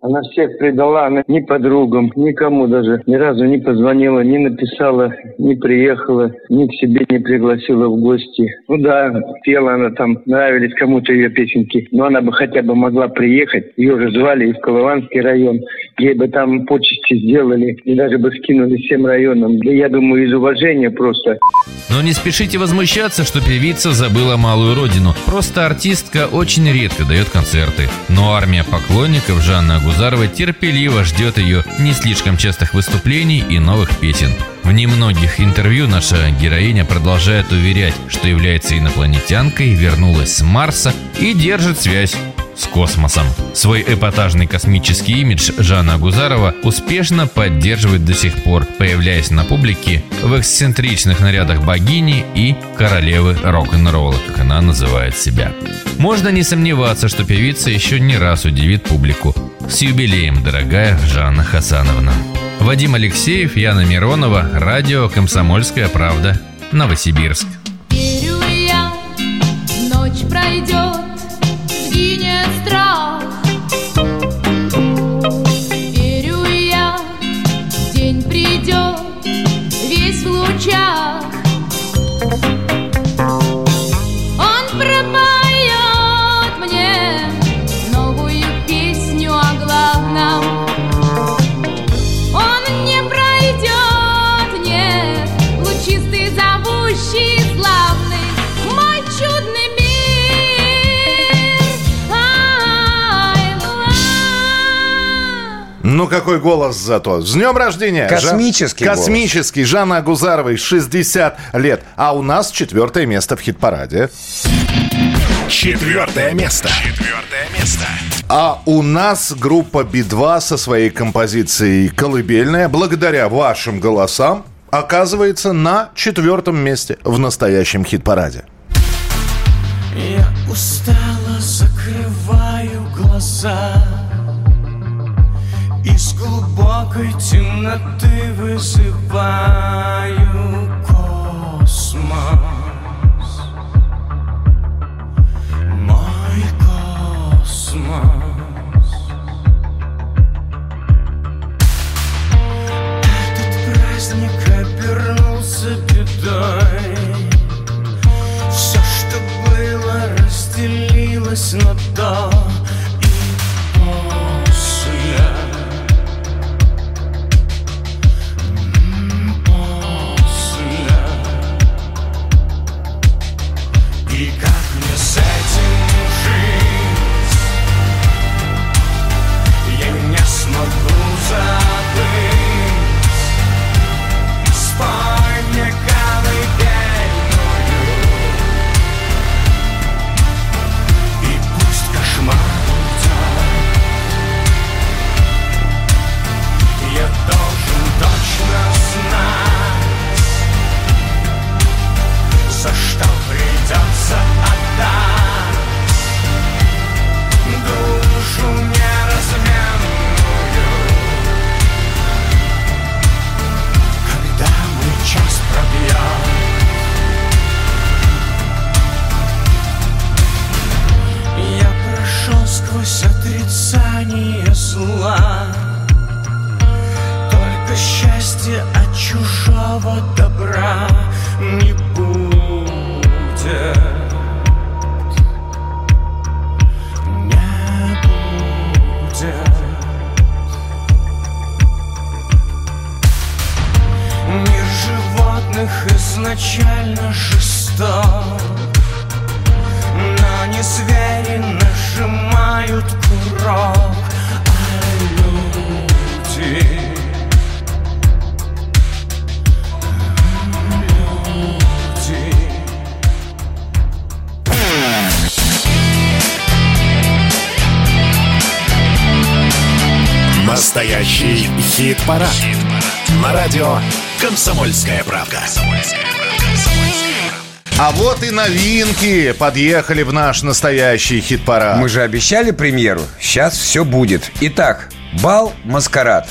S14: Она всех предала, она ни подругам, никому даже ни разу не позвонила, не написала, не приехала, ни к себе не пригласила в гости. Ну да, пела она там, нравились кому-то ее песенки, но она бы хотя бы могла приехать. Ее же звали и в Колыванский район, ей бы там почести сделали, и даже бы скинули всем районам. Да я думаю, из уважения просто.
S12: Но не спешите возмущаться, что певица забыла малую родину. Просто артистка очень редко дает концерты. Но армия поклонников Жанны Агузаровой терпеливо ждет ее не слишком частых выступлений и новых песен. В немногих интервью наша героиня продолжает уверять, что является инопланетянкой, вернулась с Марса и держит связь. С космосом. Свой эпатажный космический имидж Жанна Агузарова успешно поддерживает до сих пор, появляясь на публике в эксцентричных нарядах богини и королевы рок-н-ролла, как она называет себя. Можно не сомневаться, что певица еще не раз удивит публику. С юбилеем, дорогая Жанна Хасановна. Вадим Алексеев, Яна Миронова, радио «Комсомольская правда», Новосибирск.
S15: Верю я, ночь пройдет, сгинет страх.
S2: Ну, какой голос зато. С днем рождения!
S4: Космический
S2: Жан-
S4: голос.
S2: Космический. Жанна Агузаровой 60 лет. А у нас четвертое место в хит-параде.
S1: Четвертое место. Четвертое место.
S2: А у нас группа Би-2 со своей композицией «Колыбельная» благодаря вашим голосам оказывается на четвертом месте в настоящем хит-параде.
S5: Я устало закрываю глаза Из глубокой темноты вызываю космос. Мой космос. Этот праздник обернулся бедой. Все, что было, разделилось на до
S1: хит-парад. На радио «Комсомольская правда».
S2: А вот и новинки подъехали в наш настоящий хит-парад.
S4: Мы же обещали премьеру. Сейчас все будет. Итак, бал «Маскарад».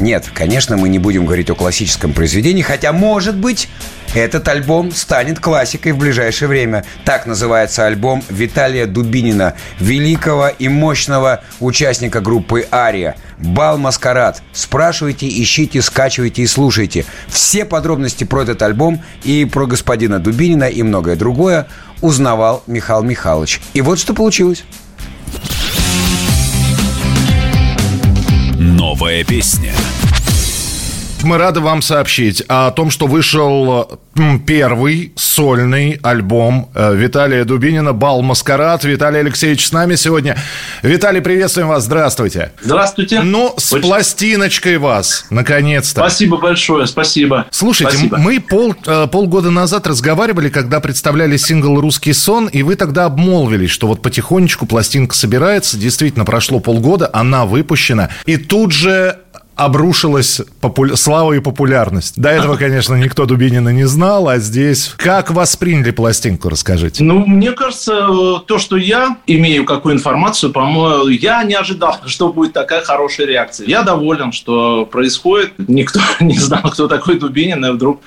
S4: Нет, конечно, мы не будем говорить о классическом произведении, хотя, может быть, этот альбом станет классикой в ближайшее время. Так называется альбом Виталия Дубинина, великого и мощного участника группы «Ария». «Бал Маскарад». Спрашивайте, ищите, скачивайте и слушайте. Все подробности про этот альбом и про господина Дубинина и многое другое узнавал Михаил Михайлович. И вот что получилось.
S1: Новая песня.
S2: Мы рады вам сообщить о том, что вышел первый сольный альбом э, Виталия Дубинина «Бал Маскарад». Виталий Алексеевич с нами сегодня. Виталий, приветствуем вас, здравствуйте.
S16: Здравствуйте.
S2: Ну, с
S16: Очень-
S2: пластиночкой вас, наконец-то.
S16: Спасибо большое, спасибо.
S2: Слушайте,
S16: Спасибо.
S2: мы пол, э, полгода назад разговаривали, когда представляли сингл «Русский сон», и вы тогда обмолвились, что вот потихонечку пластинка собирается. Действительно, прошло полгода, она выпущена. И тут же обрушилась попу- слава и популярность. До этого, конечно, никто Дубинина не знал, а здесь... Как восприняли пластинку, расскажите.
S16: Ну, мне кажется, э, то, что я имею какую информацию, по-моему, я не ожидал, что будет такая хорошая реакция. Я доволен, что происходит. Никто не знал, кто такой Дубинин, и вдруг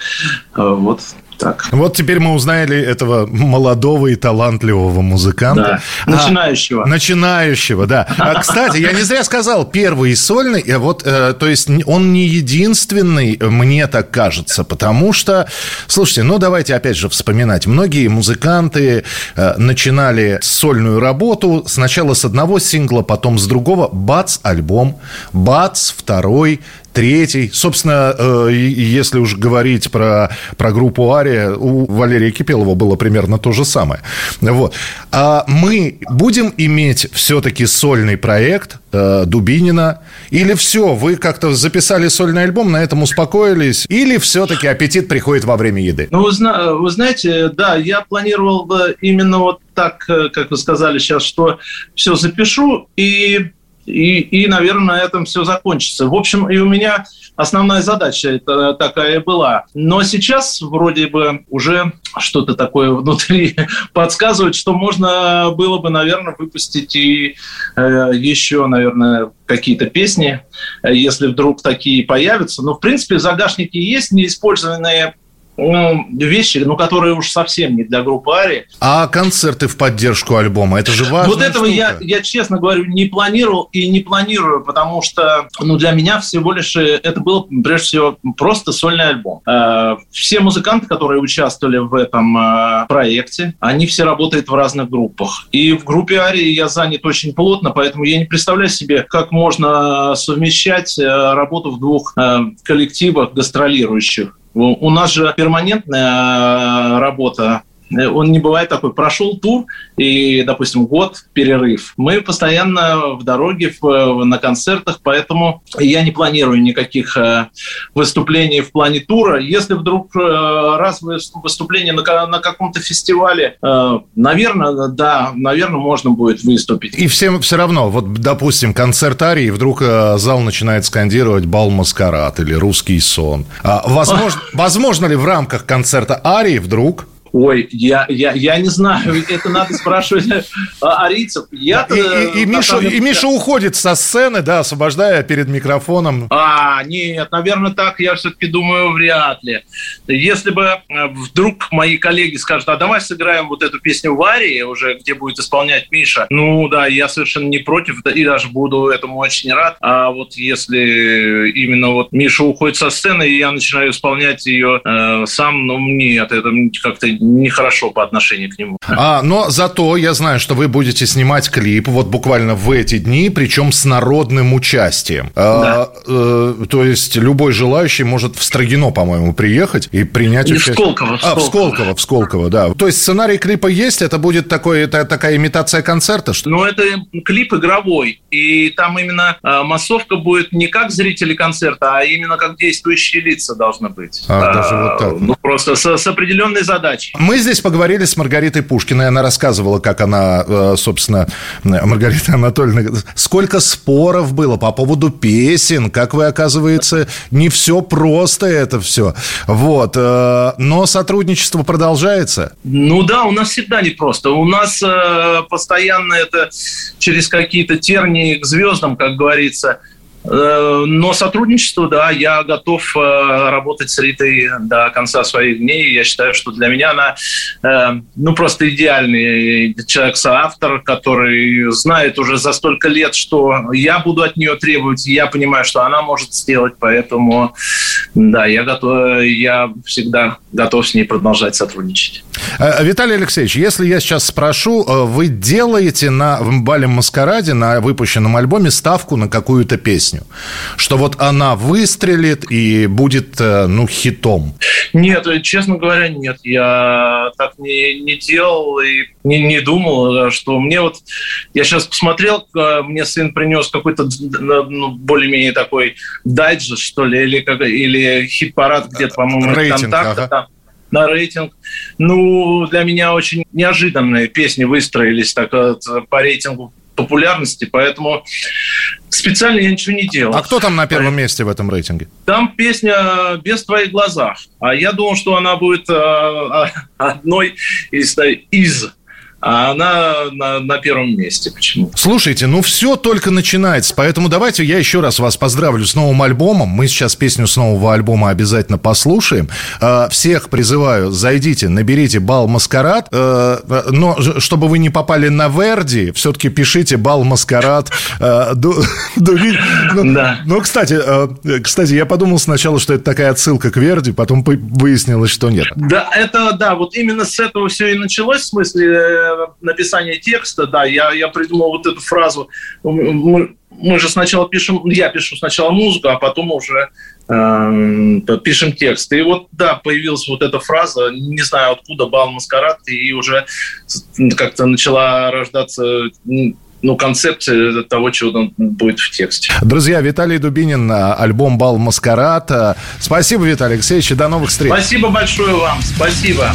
S16: э, вот так.
S2: Вот теперь мы узнали этого молодого и талантливого музыканта.
S16: Да, начинающего.
S2: А, начинающего, да. А, кстати, я не зря сказал, первый сольный, э, вот, э, то есть он не единственный, мне так кажется, потому что, слушайте, ну давайте опять же вспоминать. Многие музыканты э, начинали сольную работу сначала с одного сингла, потом с другого. Бац, альбом. Бац, второй, третий. Собственно, э, если уж говорить про, про группу Ария, у Валерия Кипелова было примерно то же самое. Вот. А мы будем иметь все-таки сольный проект э, Дубинина? Или все, вы как-то записали сольный альбом, на этом успокоились? Или все-таки аппетит приходит во время еды?
S16: Ну, вы, зна- вы знаете, да, я планировал именно вот так, э, как вы сказали сейчас, что все запишу и, и, и, наверное, на этом все закончится. В общем, и у меня основная задача это такая была. Но сейчас вроде бы уже что-то такое внутри подсказывает, что можно было бы, наверное, выпустить и э, еще, наверное, какие-то песни, э, если вдруг такие появятся. Но, в принципе, в загашнике есть неиспользованные ну, вещи, ну, которые уж совсем не для группы Ари.
S2: А концерты в поддержку альбома, это же важно.
S16: Вот этого я, я, честно говорю, не планировал и не планирую, потому что ну, для меня всего лишь э, это был, прежде всего, просто сольный альбом. Э, Все музыканты, которые участвовали в этом э, проекте, они все работают в разных группах. И в группе Ари я занят очень плотно, поэтому я не представляю себе, как можно совмещать работу в двух коллективах гастролирующих. У нас же перманентная э, работа он не бывает такой. Прошел тур и, допустим, год перерыв. Мы постоянно в дороге, в, на концертах, поэтому я не планирую никаких э, выступлений в плане тура. Если вдруг э, раз выступление на, на каком-то фестивале, э, наверное, да, наверное, можно будет выступить.
S2: И всем все равно, вот, допустим, концерт Арии, вдруг э, зал начинает скандировать «Бал Маскарад» или «Русский сон». А, возможно, возможно ли в рамках концерта Арии вдруг
S16: Ой, я, я, я не знаю, это надо спрашивать а, арийцев. Я
S2: и, и- и Миша, и Миша уходит со сцены, да, освобождая перед микрофоном.
S16: А, нет, наверное, так я все-таки думаю, вряд ли. Если бы э, вдруг мои коллеги скажут, а давай сыграем вот эту песню в Арии, уже где будет исполнять Миша, ну да, я совершенно не против, и даже буду этому очень рад. А вот если именно вот Миша уходит со сцены, и я начинаю исполнять ее э, сам, ну нет, это как-то нехорошо по отношению к нему.
S2: А, но зато я знаю, что вы будете снимать клип вот буквально в эти дни, причем с народным участием. А, э, то есть любой желающий может в Строгино, по-моему, приехать и принять
S16: Не, в
S2: участие.
S16: Сколково, в
S2: А, в
S16: Сколково.
S2: Сколково, в Сколково, да. То есть сценарий клипа есть, это будет такой, это такая имитация концерта, что
S16: Но это клип игровой, и там именно э, массовка будет не как зрители концерта, а именно как действующие лица должны быть.
S2: А, даже вот так.
S16: Ну, просто с, с определенной задачей.
S2: Мы здесь поговорили с Маргаритой Пушкиной. Она рассказывала, как она, э, собственно, Маргарита Анатольевна, сколько споров было по поводу песен, как вы, оказывается, не все просто это все. Вот. э, Но сотрудничество продолжается.
S16: Ну да, у нас всегда непросто. У нас э, постоянно это через какие-то тернии к звездам, как говорится. Э, Но сотрудничество, да, я готов э, работать с Ритой до конца своих дней. Я считаю, что для меня она, э, ну, просто идеальный человек-соавтор, который знает уже за столько лет, что я буду от нее требовать, и я понимаю, что она может сделать, поэтому, да, я готов, я всегда готов с ней продолжать сотрудничать.
S2: Э, Виталий Алексеевич, если я сейчас спрошу, э, вы делаете на бале Маскараде, на выпущенном альбоме, ставку на какую-то песню? Что вот она выстрелит и будет, э, ну, хитом?
S16: Нет, честно говоря, нет. Я так не, не делал и не, не думал, что мне вот... Я сейчас посмотрел, мне сын принес какой-то ну, более-менее такой дайджест, что ли, или, как, или хит-парад где-то, по-моему,
S2: Рейтинг,
S16: контакта.
S2: ага.
S16: Там на рейтинг. Ну, для меня очень неожиданные песни выстроились так вот, по рейтингу популярности, поэтому специально я ничего не делал.
S2: А кто там на первом месте в этом рейтинге?
S16: Там песня «Без твоих глазах». А я думал, что она будет э, одной из, из а она на, на первом месте. Почему?
S2: Слушайте, ну все только начинается, поэтому давайте я еще раз вас поздравлю с новым альбомом. Мы сейчас песню с нового альбома обязательно послушаем. Э, всех призываю, зайдите, наберите «Бал Маскарад», э, но чтобы вы не попали на Верди, все-таки пишите «Бал Маскарад». Э, ну,
S16: да.
S2: ну, кстати, кстати, я подумал сначала, что это такая отсылка к Верди, потом выяснилось, что нет.
S16: Да, это, да, вот именно с этого все и началось, в смысле написания текста, да, я, я придумал вот эту фразу. Мы, мы же сначала пишем, я пишу сначала музыку, а потом уже э, пишем текст. И вот, да, появилась вот эта фраза, не знаю откуда, бал маскарад, и уже как-то начала рождаться ну, концепция того, чего будет в тексте.
S2: Друзья, Виталий Дубинин, альбом «Бал Маскарад». Спасибо, Виталий Алексеевич, и до новых встреч.
S16: Спасибо большое вам, спасибо.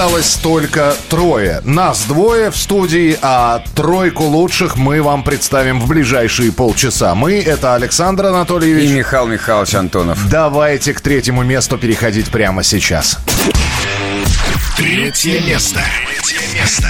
S2: Осталось только трое. Нас двое в студии, а тройку лучших мы вам представим в ближайшие полчаса. Мы — это Александр Анатольевич.
S4: И Михаил Михайлович Антонов.
S2: Давайте к третьему месту переходить прямо сейчас.
S1: Третье место. Третье место.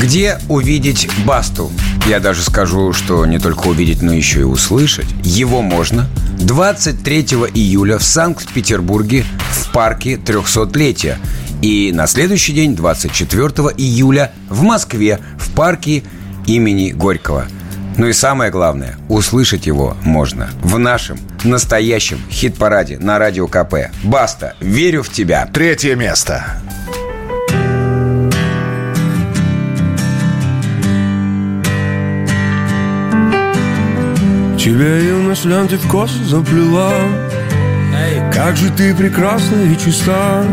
S4: Где увидеть Басту? Я даже скажу, что не только увидеть, но еще и услышать. Его можно 23 июля в Санкт-Петербурге в парке 300-летия. И на следующий день, 24 июля, в Москве в парке имени Горького. Ну и самое главное, услышать его можно в нашем настоящем хит-параде на Радио КП. Баста, верю в тебя.
S2: Третье место.
S17: Тебя юность в косу заплела Как же ты прекрасна и чиста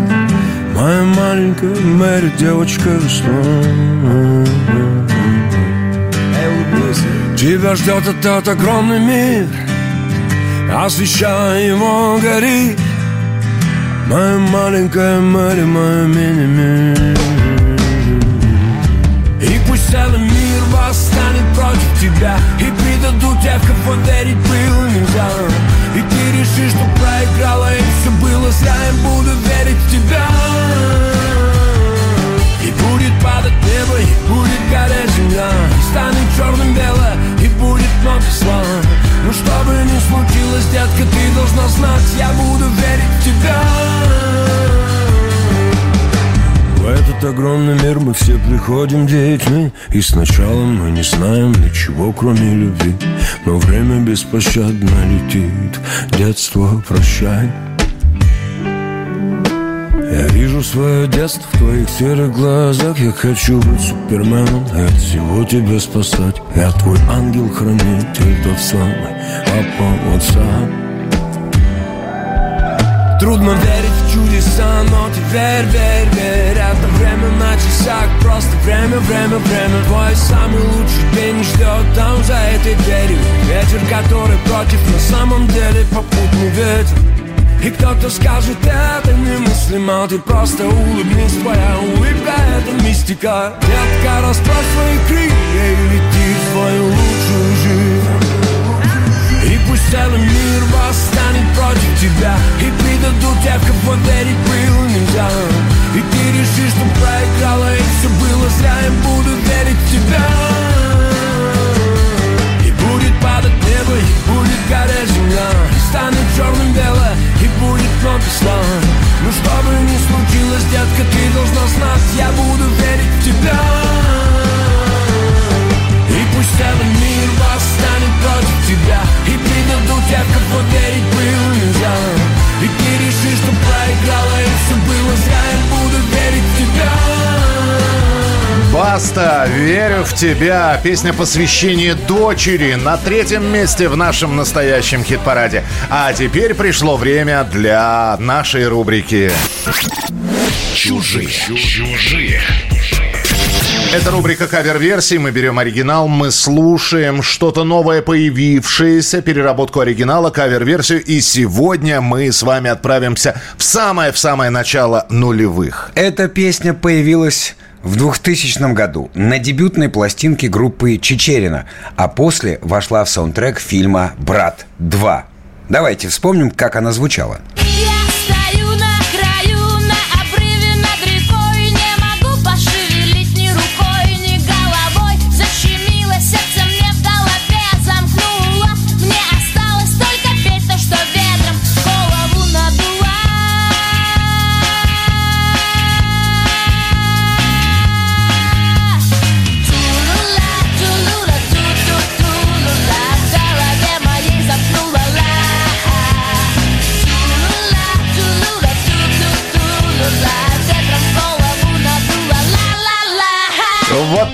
S17: Моя маленькая Мэри, девочка весна Тебя ждет этот огромный мир Освещая его горит. Моя маленькая Мэри, моя мини-мир. И пусть целый мир восстанет против тебя И предадут тех, кого верить было нельзя. И ты решишь, что проиграла и все было зря Я буду верить в тебя падать небо, и будет гореть земля И станет черным бело, и будет много зла. Но что бы ни случилось, детка, ты должна знать Я буду верить в тебя. В этот огромный мир мы все приходим детьми И сначала мы не знаем ничего, кроме любви. Но время беспощадно летит. Детство, прощай Я вижу свое детство в твоих серых глазах. Я хочу быть суперменом и от всего тебя спасать. Я твой ангел-хранитель, тот самый папа отца Трудно верить в чудеса, но ты верь, верь, верь. Это время на часах, просто время, время, время. Твой самый лучший день ждет там за этой дверью. Ветер, который против, на самом деле попутный ветер и кто-то скажет, это немыслимо Ты просто улыбнись, твоя улыбка это мистика Детка, расправь свои крылья и лети в свою лучшую жизнь. И пусть целый мир восстанет против тебя И предадут тех, кого верить было нельзя. И ты решишь, что проиграла и все было зря Я буду верить в тебя. И будет падать небо, и будет гореть земля И станет черным бело, и будет зла Но что бы ни случилось, детка, ты должна знать Я буду верить в тебя. И пусть целый мир восстанет против тебя И предадут тех, кого верить было нельзя. И ты решишь, что проиграла и все было зря Я буду верить в тебя
S2: Баста, верю в тебя. Песня посвящения дочери на третьем месте в нашем настоящем хит-параде. А теперь пришло время для нашей рубрики
S1: Чужие. Чужие.
S2: Это рубрика кавер-версий. Мы берем оригинал, мы слушаем что-то новое появившееся, переработку оригинала, кавер-версию. И сегодня мы с вами отправимся в самое-в самое начало нулевых.
S4: Эта песня появилась в 2000 году на дебютной пластинке группы Чечерина, а после вошла в саундтрек фильма «Брат 2». Давайте вспомним, как она звучала.
S9: Я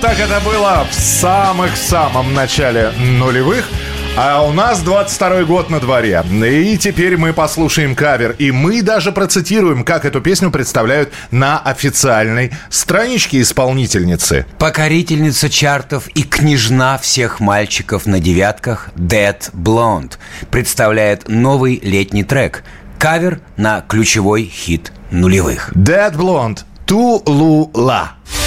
S2: так это было в самых-самом начале нулевых. А у нас 22 год на дворе. И теперь мы послушаем кавер. И мы даже процитируем, как эту песню представляют на официальной страничке исполнительницы.
S4: Покорительница чартов и княжна всех мальчиков на девятках Dead Blonde представляет новый летний трек. Кавер на ключевой хит нулевых.
S2: Dead Blonde. Тулула.
S9: Я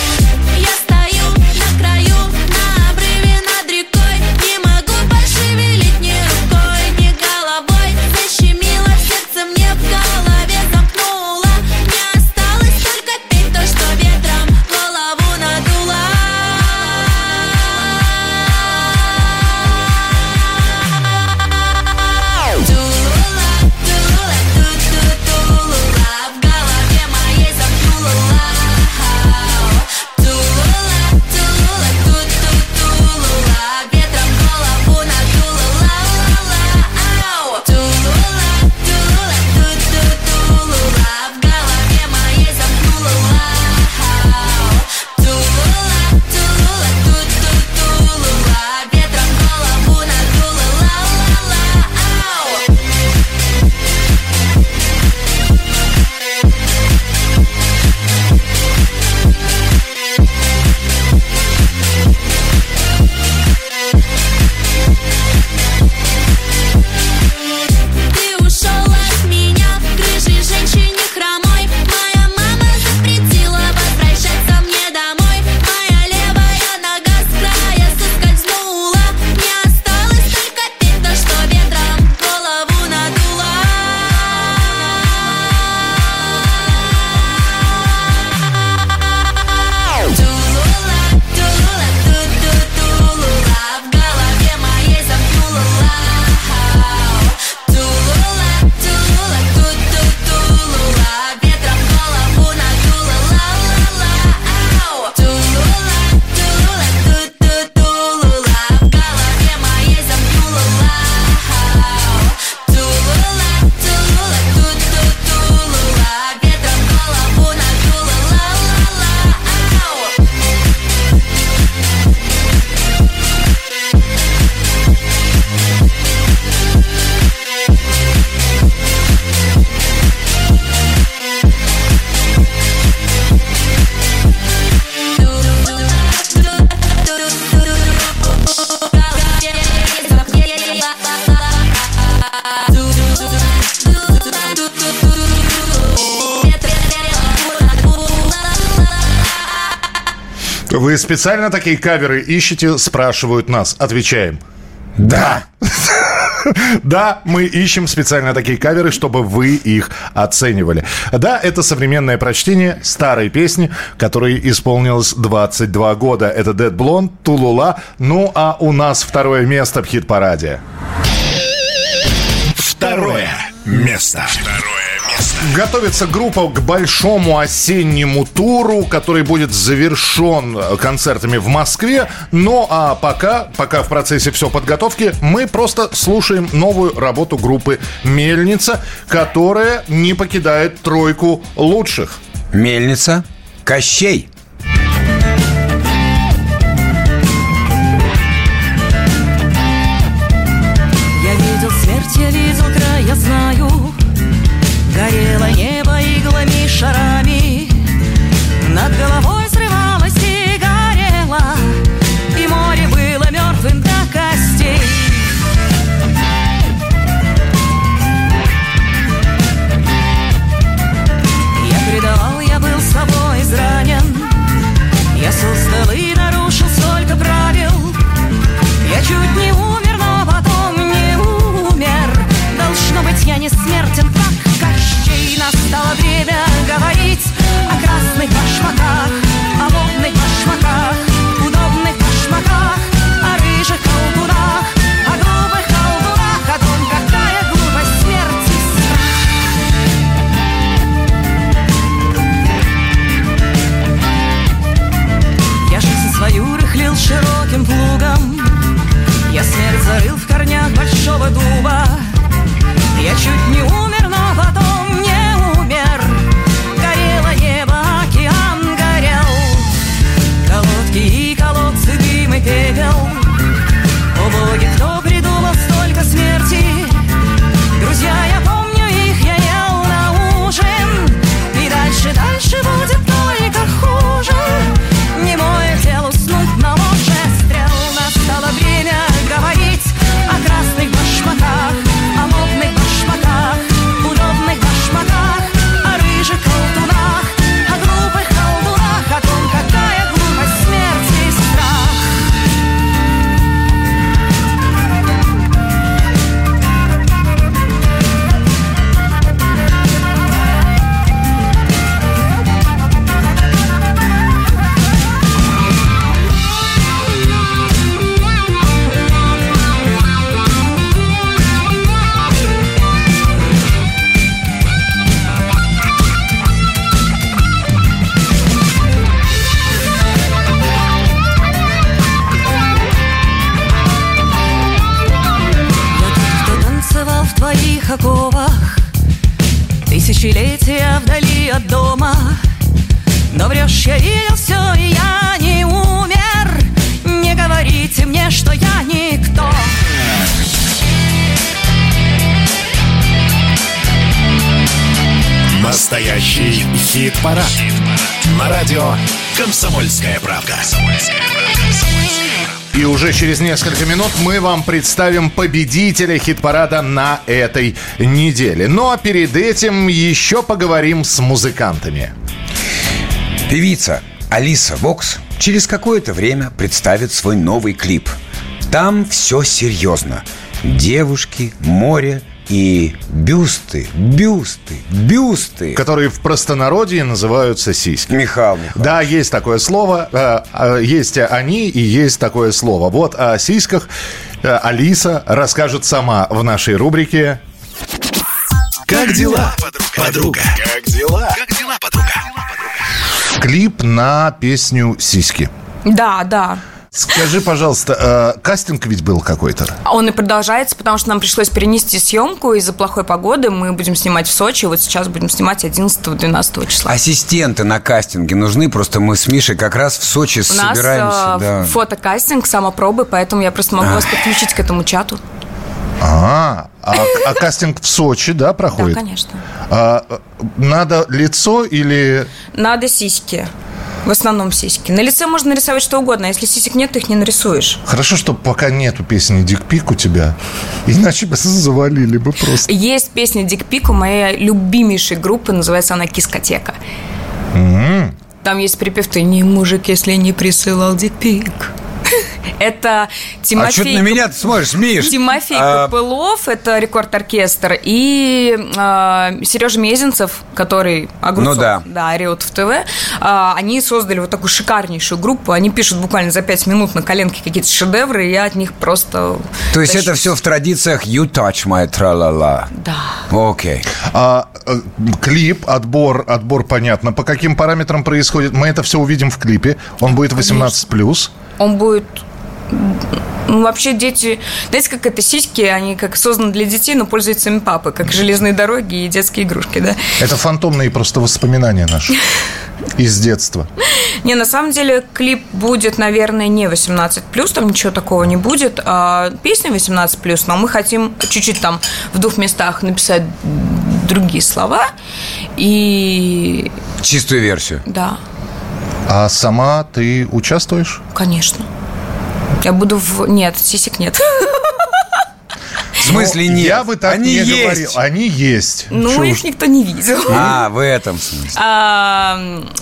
S2: специально такие каверы ищете, спрашивают нас. Отвечаем.
S4: Да.
S2: Да, мы ищем специально такие каверы, чтобы вы их оценивали. Да, это современное прочтение старой песни, которой исполнилось 22 года. Это Dead Blonde, Тулула. Ну, а у нас второе место в хит-параде.
S1: Второе место. Второе.
S2: Готовится группа к большому осеннему туру, который будет завершен э, концертами в Москве. Ну а пока, пока в процессе все подготовки, мы просто слушаем новую работу группы «Мельница», которая не покидает тройку лучших.
S4: Мельница, Кощей.
S2: Через несколько минут мы вам представим победителя хит-парада на этой неделе. Ну а перед этим еще поговорим с музыкантами.
S4: Певица Алиса Вокс через какое-то время представит свой новый клип. Там все серьезно. Девушки, море и бюсты, бюсты, бюсты.
S2: Которые в простонародье называются сиськи.
S4: Михаил,
S2: Да, есть такое слово. э, э, Есть они и есть такое слово. Вот о сиськах э, Алиса расскажет сама в нашей рубрике
S1: Как дела, подруга? Как дела? Как дела, подруга?
S2: клип на песню «Сиськи».
S18: Да, да.
S2: Скажи, пожалуйста, э, кастинг ведь был какой-то?
S18: Он и продолжается, потому что нам пришлось перенести съемку из-за плохой погоды. Мы будем снимать в Сочи. Вот сейчас будем снимать 11-12 числа.
S4: Ассистенты на кастинге нужны. Просто мы с Мишей как раз в Сочи
S18: У нас
S4: собираемся.
S18: э,
S4: да.
S18: фотокастинг, самопробы, поэтому я просто могу
S4: А.
S18: вас подключить к этому чату.
S2: А, а, а кастинг в Сочи, да,
S18: Да,
S2: проходит?
S18: конечно.
S2: А, э, надо лицо или...
S18: Надо сиськи. В основном сиськи. На лице можно нарисовать что угодно, а если сисек нет, ты их не нарисуешь.
S2: Хорошо, что пока нету песни «Дикпик» у тебя, иначе бы завалили бы просто.
S18: Есть песня «Дикпик» у моей любимейшей группы, называется она «Кискотека».
S2: М.
S18: Там есть припев «Ты не мужик, если не присылал дикпик». Это Тимофей...
S4: А что ты на меня смотришь, Миш?
S18: Тимофей
S4: А,
S18: Копылов, это рекорд-оркестр, и Сережа Мезенцев, который Огурцов,
S4: Ну да.
S18: да, орет в ТВ, а, они создали вот такую шикарнейшую группу. Они пишут буквально за пять минут на коленке какие-то шедевры, и я от них просто...
S4: То есть это все в традициях «You touch my tra-la-la».
S18: Да.
S4: Окей.
S2: А, э, клип, отбор, отбор, понятно. По каким параметрам происходит? Мы это все увидим в клипе. Он будет 18+.
S18: Он будет... Ну, вообще дети... Знаете, как это сиськи, они как созданы для детей, но пользуются ими папы, как железные дороги и детские игрушки, да?
S2: Это фантомные просто воспоминания наши из детства.
S18: Не, на самом деле клип будет, наверное, не 18+, там ничего такого не будет. А песня 18+, но мы хотим чуть-чуть там в двух местах написать другие слова. И
S4: Чистую версию.
S18: да,
S2: А сама ты участвуешь?
S18: конечно. Я буду в... Нет, сисек нет.
S4: В смысле
S2: Ну,
S4: нет?
S2: Я бы так
S4: Они
S2: не
S4: есть.
S2: говорил. Они есть.
S18: Ну,
S2: Чё
S18: их никто не видел.
S4: А, в этом смысле.
S18: А,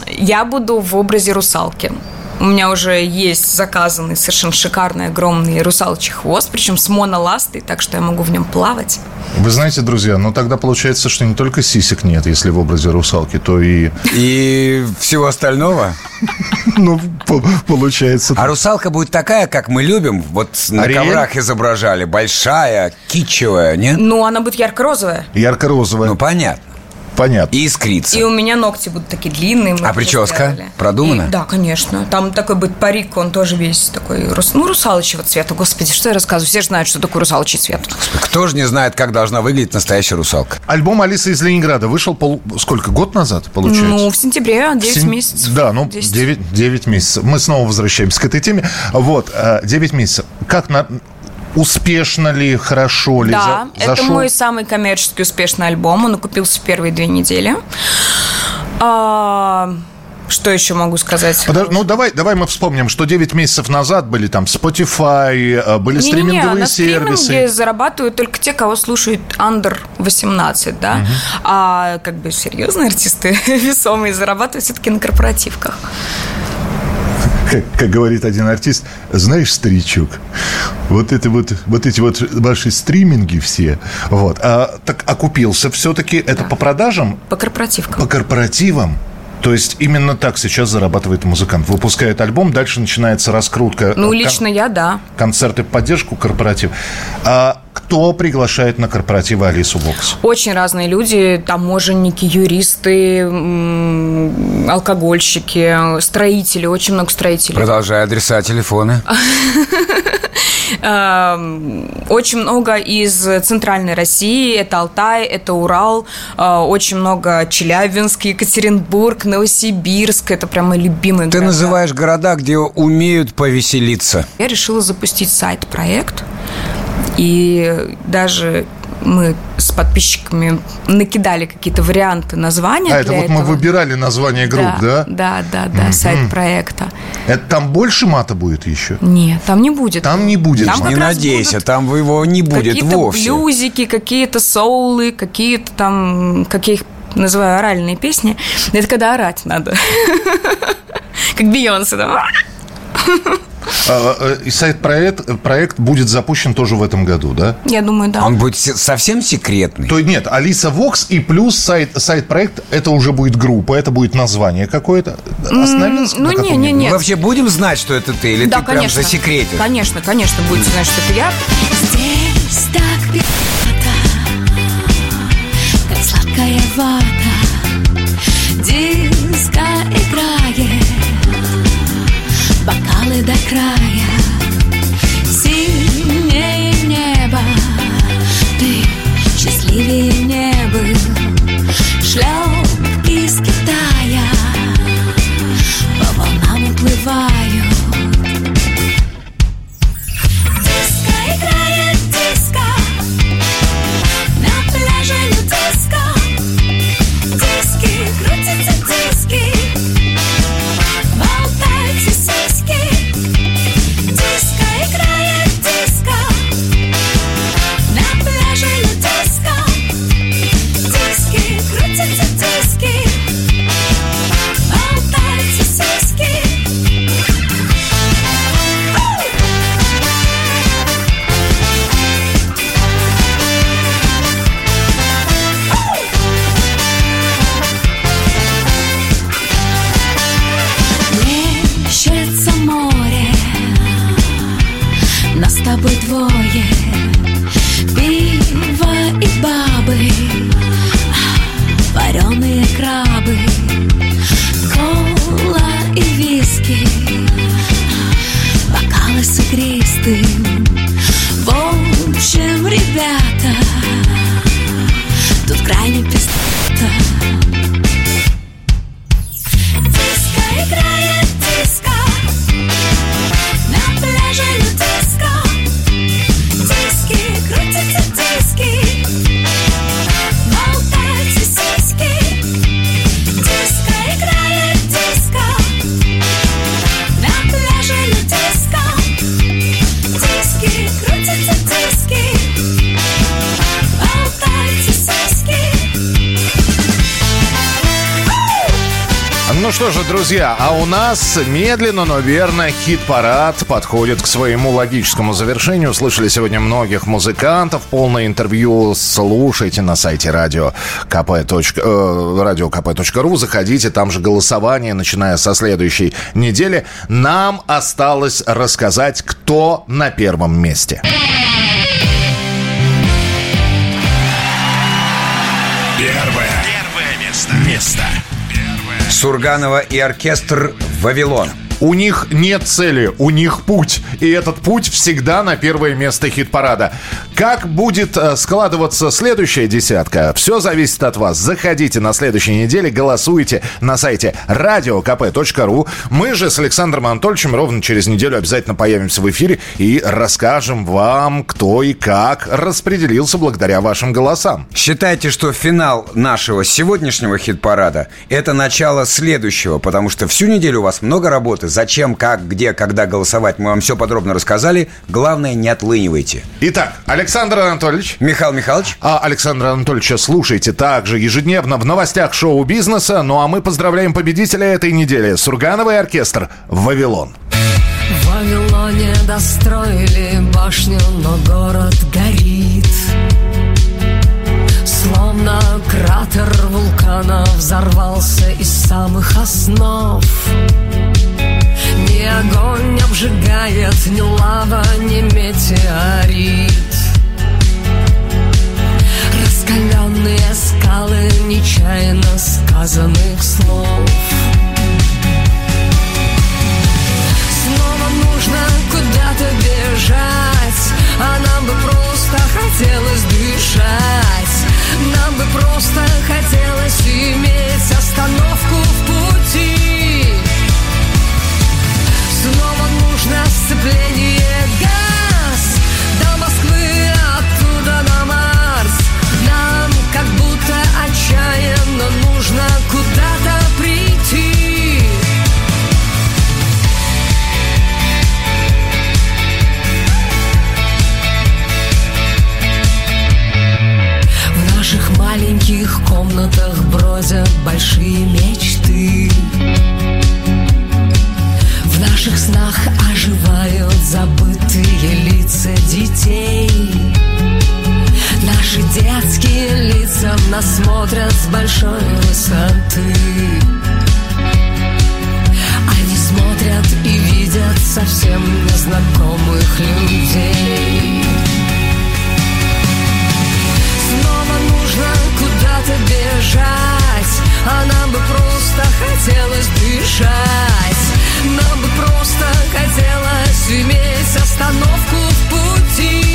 S18: Я буду в образе русалки. У меня уже есть заказанный совершенно шикарный огромный русалочий хвост, причем с моноластой, так что я могу в нем плавать.
S2: Вы знаете, друзья, ну тогда получается, что не только сисек нет, если в образе русалки, то и...
S4: И всего остального?
S2: Ну, по- получается...
S4: А русалка будет такая, как мы любим, вот на коврах изображали. Большая, кичевая, нет?
S18: Ну, она будет ярко-розовая.
S2: Ярко-розовая.
S4: Ну, понятно.
S2: Понятно.
S4: И искрится.
S18: И у меня ногти будут такие длинные. мы
S4: А прическа
S18: сделали.
S4: продумана?
S18: И- да, конечно. Там такой будет парик, он тоже весь такой, ну, русалочего цвета. Господи, что я рассказываю? Все же знают, что такое русалочий цвет.
S4: Кто же не знает, как должна выглядеть настоящая русалка?
S2: Альбом Алисы из Ленинграда вышел пол... сколько? Год назад, получается?
S18: Ну, в сентябре, 9
S2: Сем-
S18: месяцев.
S2: Да, ну,
S18: 10.
S2: 9, 9 месяцев. Мы снова возвращаемся к этой теме. Вот, э, 9 месяцев. Как на... Успешно ли, хорошо ли?
S18: Да,
S2: за-
S18: это
S2: зашел?
S18: мой самый коммерчески успешный альбом. Он окупился в первые две недели. А, что еще могу сказать?
S2: Подож- Ну, давай, давай мы вспомним, что 9 месяцев назад были там Spotify, э, были
S18: Не-не-не,
S2: стриминговые
S18: на
S2: сервисы.
S18: зарабатывают только те, кого слушают under 18, да? А как бы серьезные артисты весомые зарабатывают все-таки на корпоративках.
S2: Как, как говорит один артист, знаешь, старичок, вот это вот, вот эти вот ваши стриминги все, вот, а, так окупился все-таки это по продажам,
S18: По корпоративкам.
S2: по корпоративам. То есть именно так сейчас зарабатывает музыкант. Выпускает альбом, дальше начинается раскрутка.
S18: Ну,
S2: кон-
S18: лично я, да.
S2: концерты поддержку корпоратив. А кто приглашает на корпоративы Алису Вокс?
S18: Очень разные люди, таможенники, юристы, алкогольщики, строители, очень много строителей.
S4: Продолжай адреса, телефоны.
S18: Эм, Очень много из центральной России. Это Алтай, это Урал. э, Очень много Челябинск, Екатеринбург, Новосибирск. Это прям мои любимые
S4: Ты
S18: города.
S4: называешь города, где умеют повеселиться.
S18: Я решила запустить сайт-проект. И даже мы с подписчиками накидали какие-то варианты названия
S2: А, это вот мы
S18: этого.
S2: выбирали название групп, да?
S18: Да, да, да,
S2: Мгм.
S18: сайт проекта.
S2: Это там больше мата будет еще?
S18: Нет, там не будет.
S2: Там не будет.
S18: Там
S4: Не надейся, там его не будет
S18: какие-то
S4: вовсе.
S18: блюзики, какие-то соулы, какие-то там, как я их называю, оральные песни. Это когда орать надо. Как Бейонсе. там.
S2: А, э, И сайт-проект проект будет запущен тоже в этом году, да?
S18: Я думаю, да.
S4: Он будет се- совсем секретный.
S2: То нет, Алиса Вокс и плюс сайт, сайт-проект, это уже будет группа, это будет название какое-то. Остановился
S18: ну, не, не, не.
S4: Мы вообще будем знать, что это ты, или
S18: Да,
S4: ты прям
S18: конечно.
S4: засекретишь?
S18: Конечно, конечно, будете знать, что это я.
S9: Здесь так пи***то, как сладкая вата. Диско играет, бокалы до края. Синее небо, ты счастливее не нас
S2: медленно, но верно хит-парад подходит к своему логическому завершению. Слышали сегодня многих музыкантов. Полное интервью слушайте на сайте радио КП. э, радиокп.ру. Заходите, там же голосование, начиная со следующей недели. Нам осталось рассказать, кто на первом месте.
S1: Первое. Первое место. Место.
S4: Сурганова и оркестр «Вавилон».
S2: У них нет цели, у них путь. И этот путь всегда на первое место хит-парада. Как будет э, складываться следующая десятка? Все зависит от вас. Заходите на следующей неделе, голосуйте на сайте radiokp.ru. Мы же с Александром Анатольевичем ровно через неделю обязательно появимся в эфире и расскажем вам, кто и как распределился благодаря вашим голосам.
S4: Считайте, что финал нашего сегодняшнего хит-парада – это начало следующего, потому что всю неделю у вас много работы. Зачем, как, где, когда голосовать, мы вам все подробно рассказали. Главное, не отлынивайте.
S2: Итак, Александр Анатольевич.
S4: Михаил Михайлович.
S2: А Александра Анатольевича слушайте также ежедневно в новостях шоу-бизнеса. Ну а мы поздравляем победителя этой недели. Сургановый оркестр «Вавилон».
S19: В Вавилоне достроили башню, но город горит Словно кратер вулкана взорвался из самых основ Ни огонь обжигает, ни лава, ни метеорит Темные скалы нечаянно сказанных слов. Снова нужно куда-то бежать А нам бы просто хотелось дышать. Нам бы просто хотелось иметь остановку в пути бродят большие мечты. В наших снах оживают забытые лица детей. Наши детские лица нас смотрят с большой высоты. Они смотрят и видят совсем незнакомых людей. Снова нужно куда-то бежать А нам бы просто хотелось дышать Нам бы просто хотелось иметь остановку в пути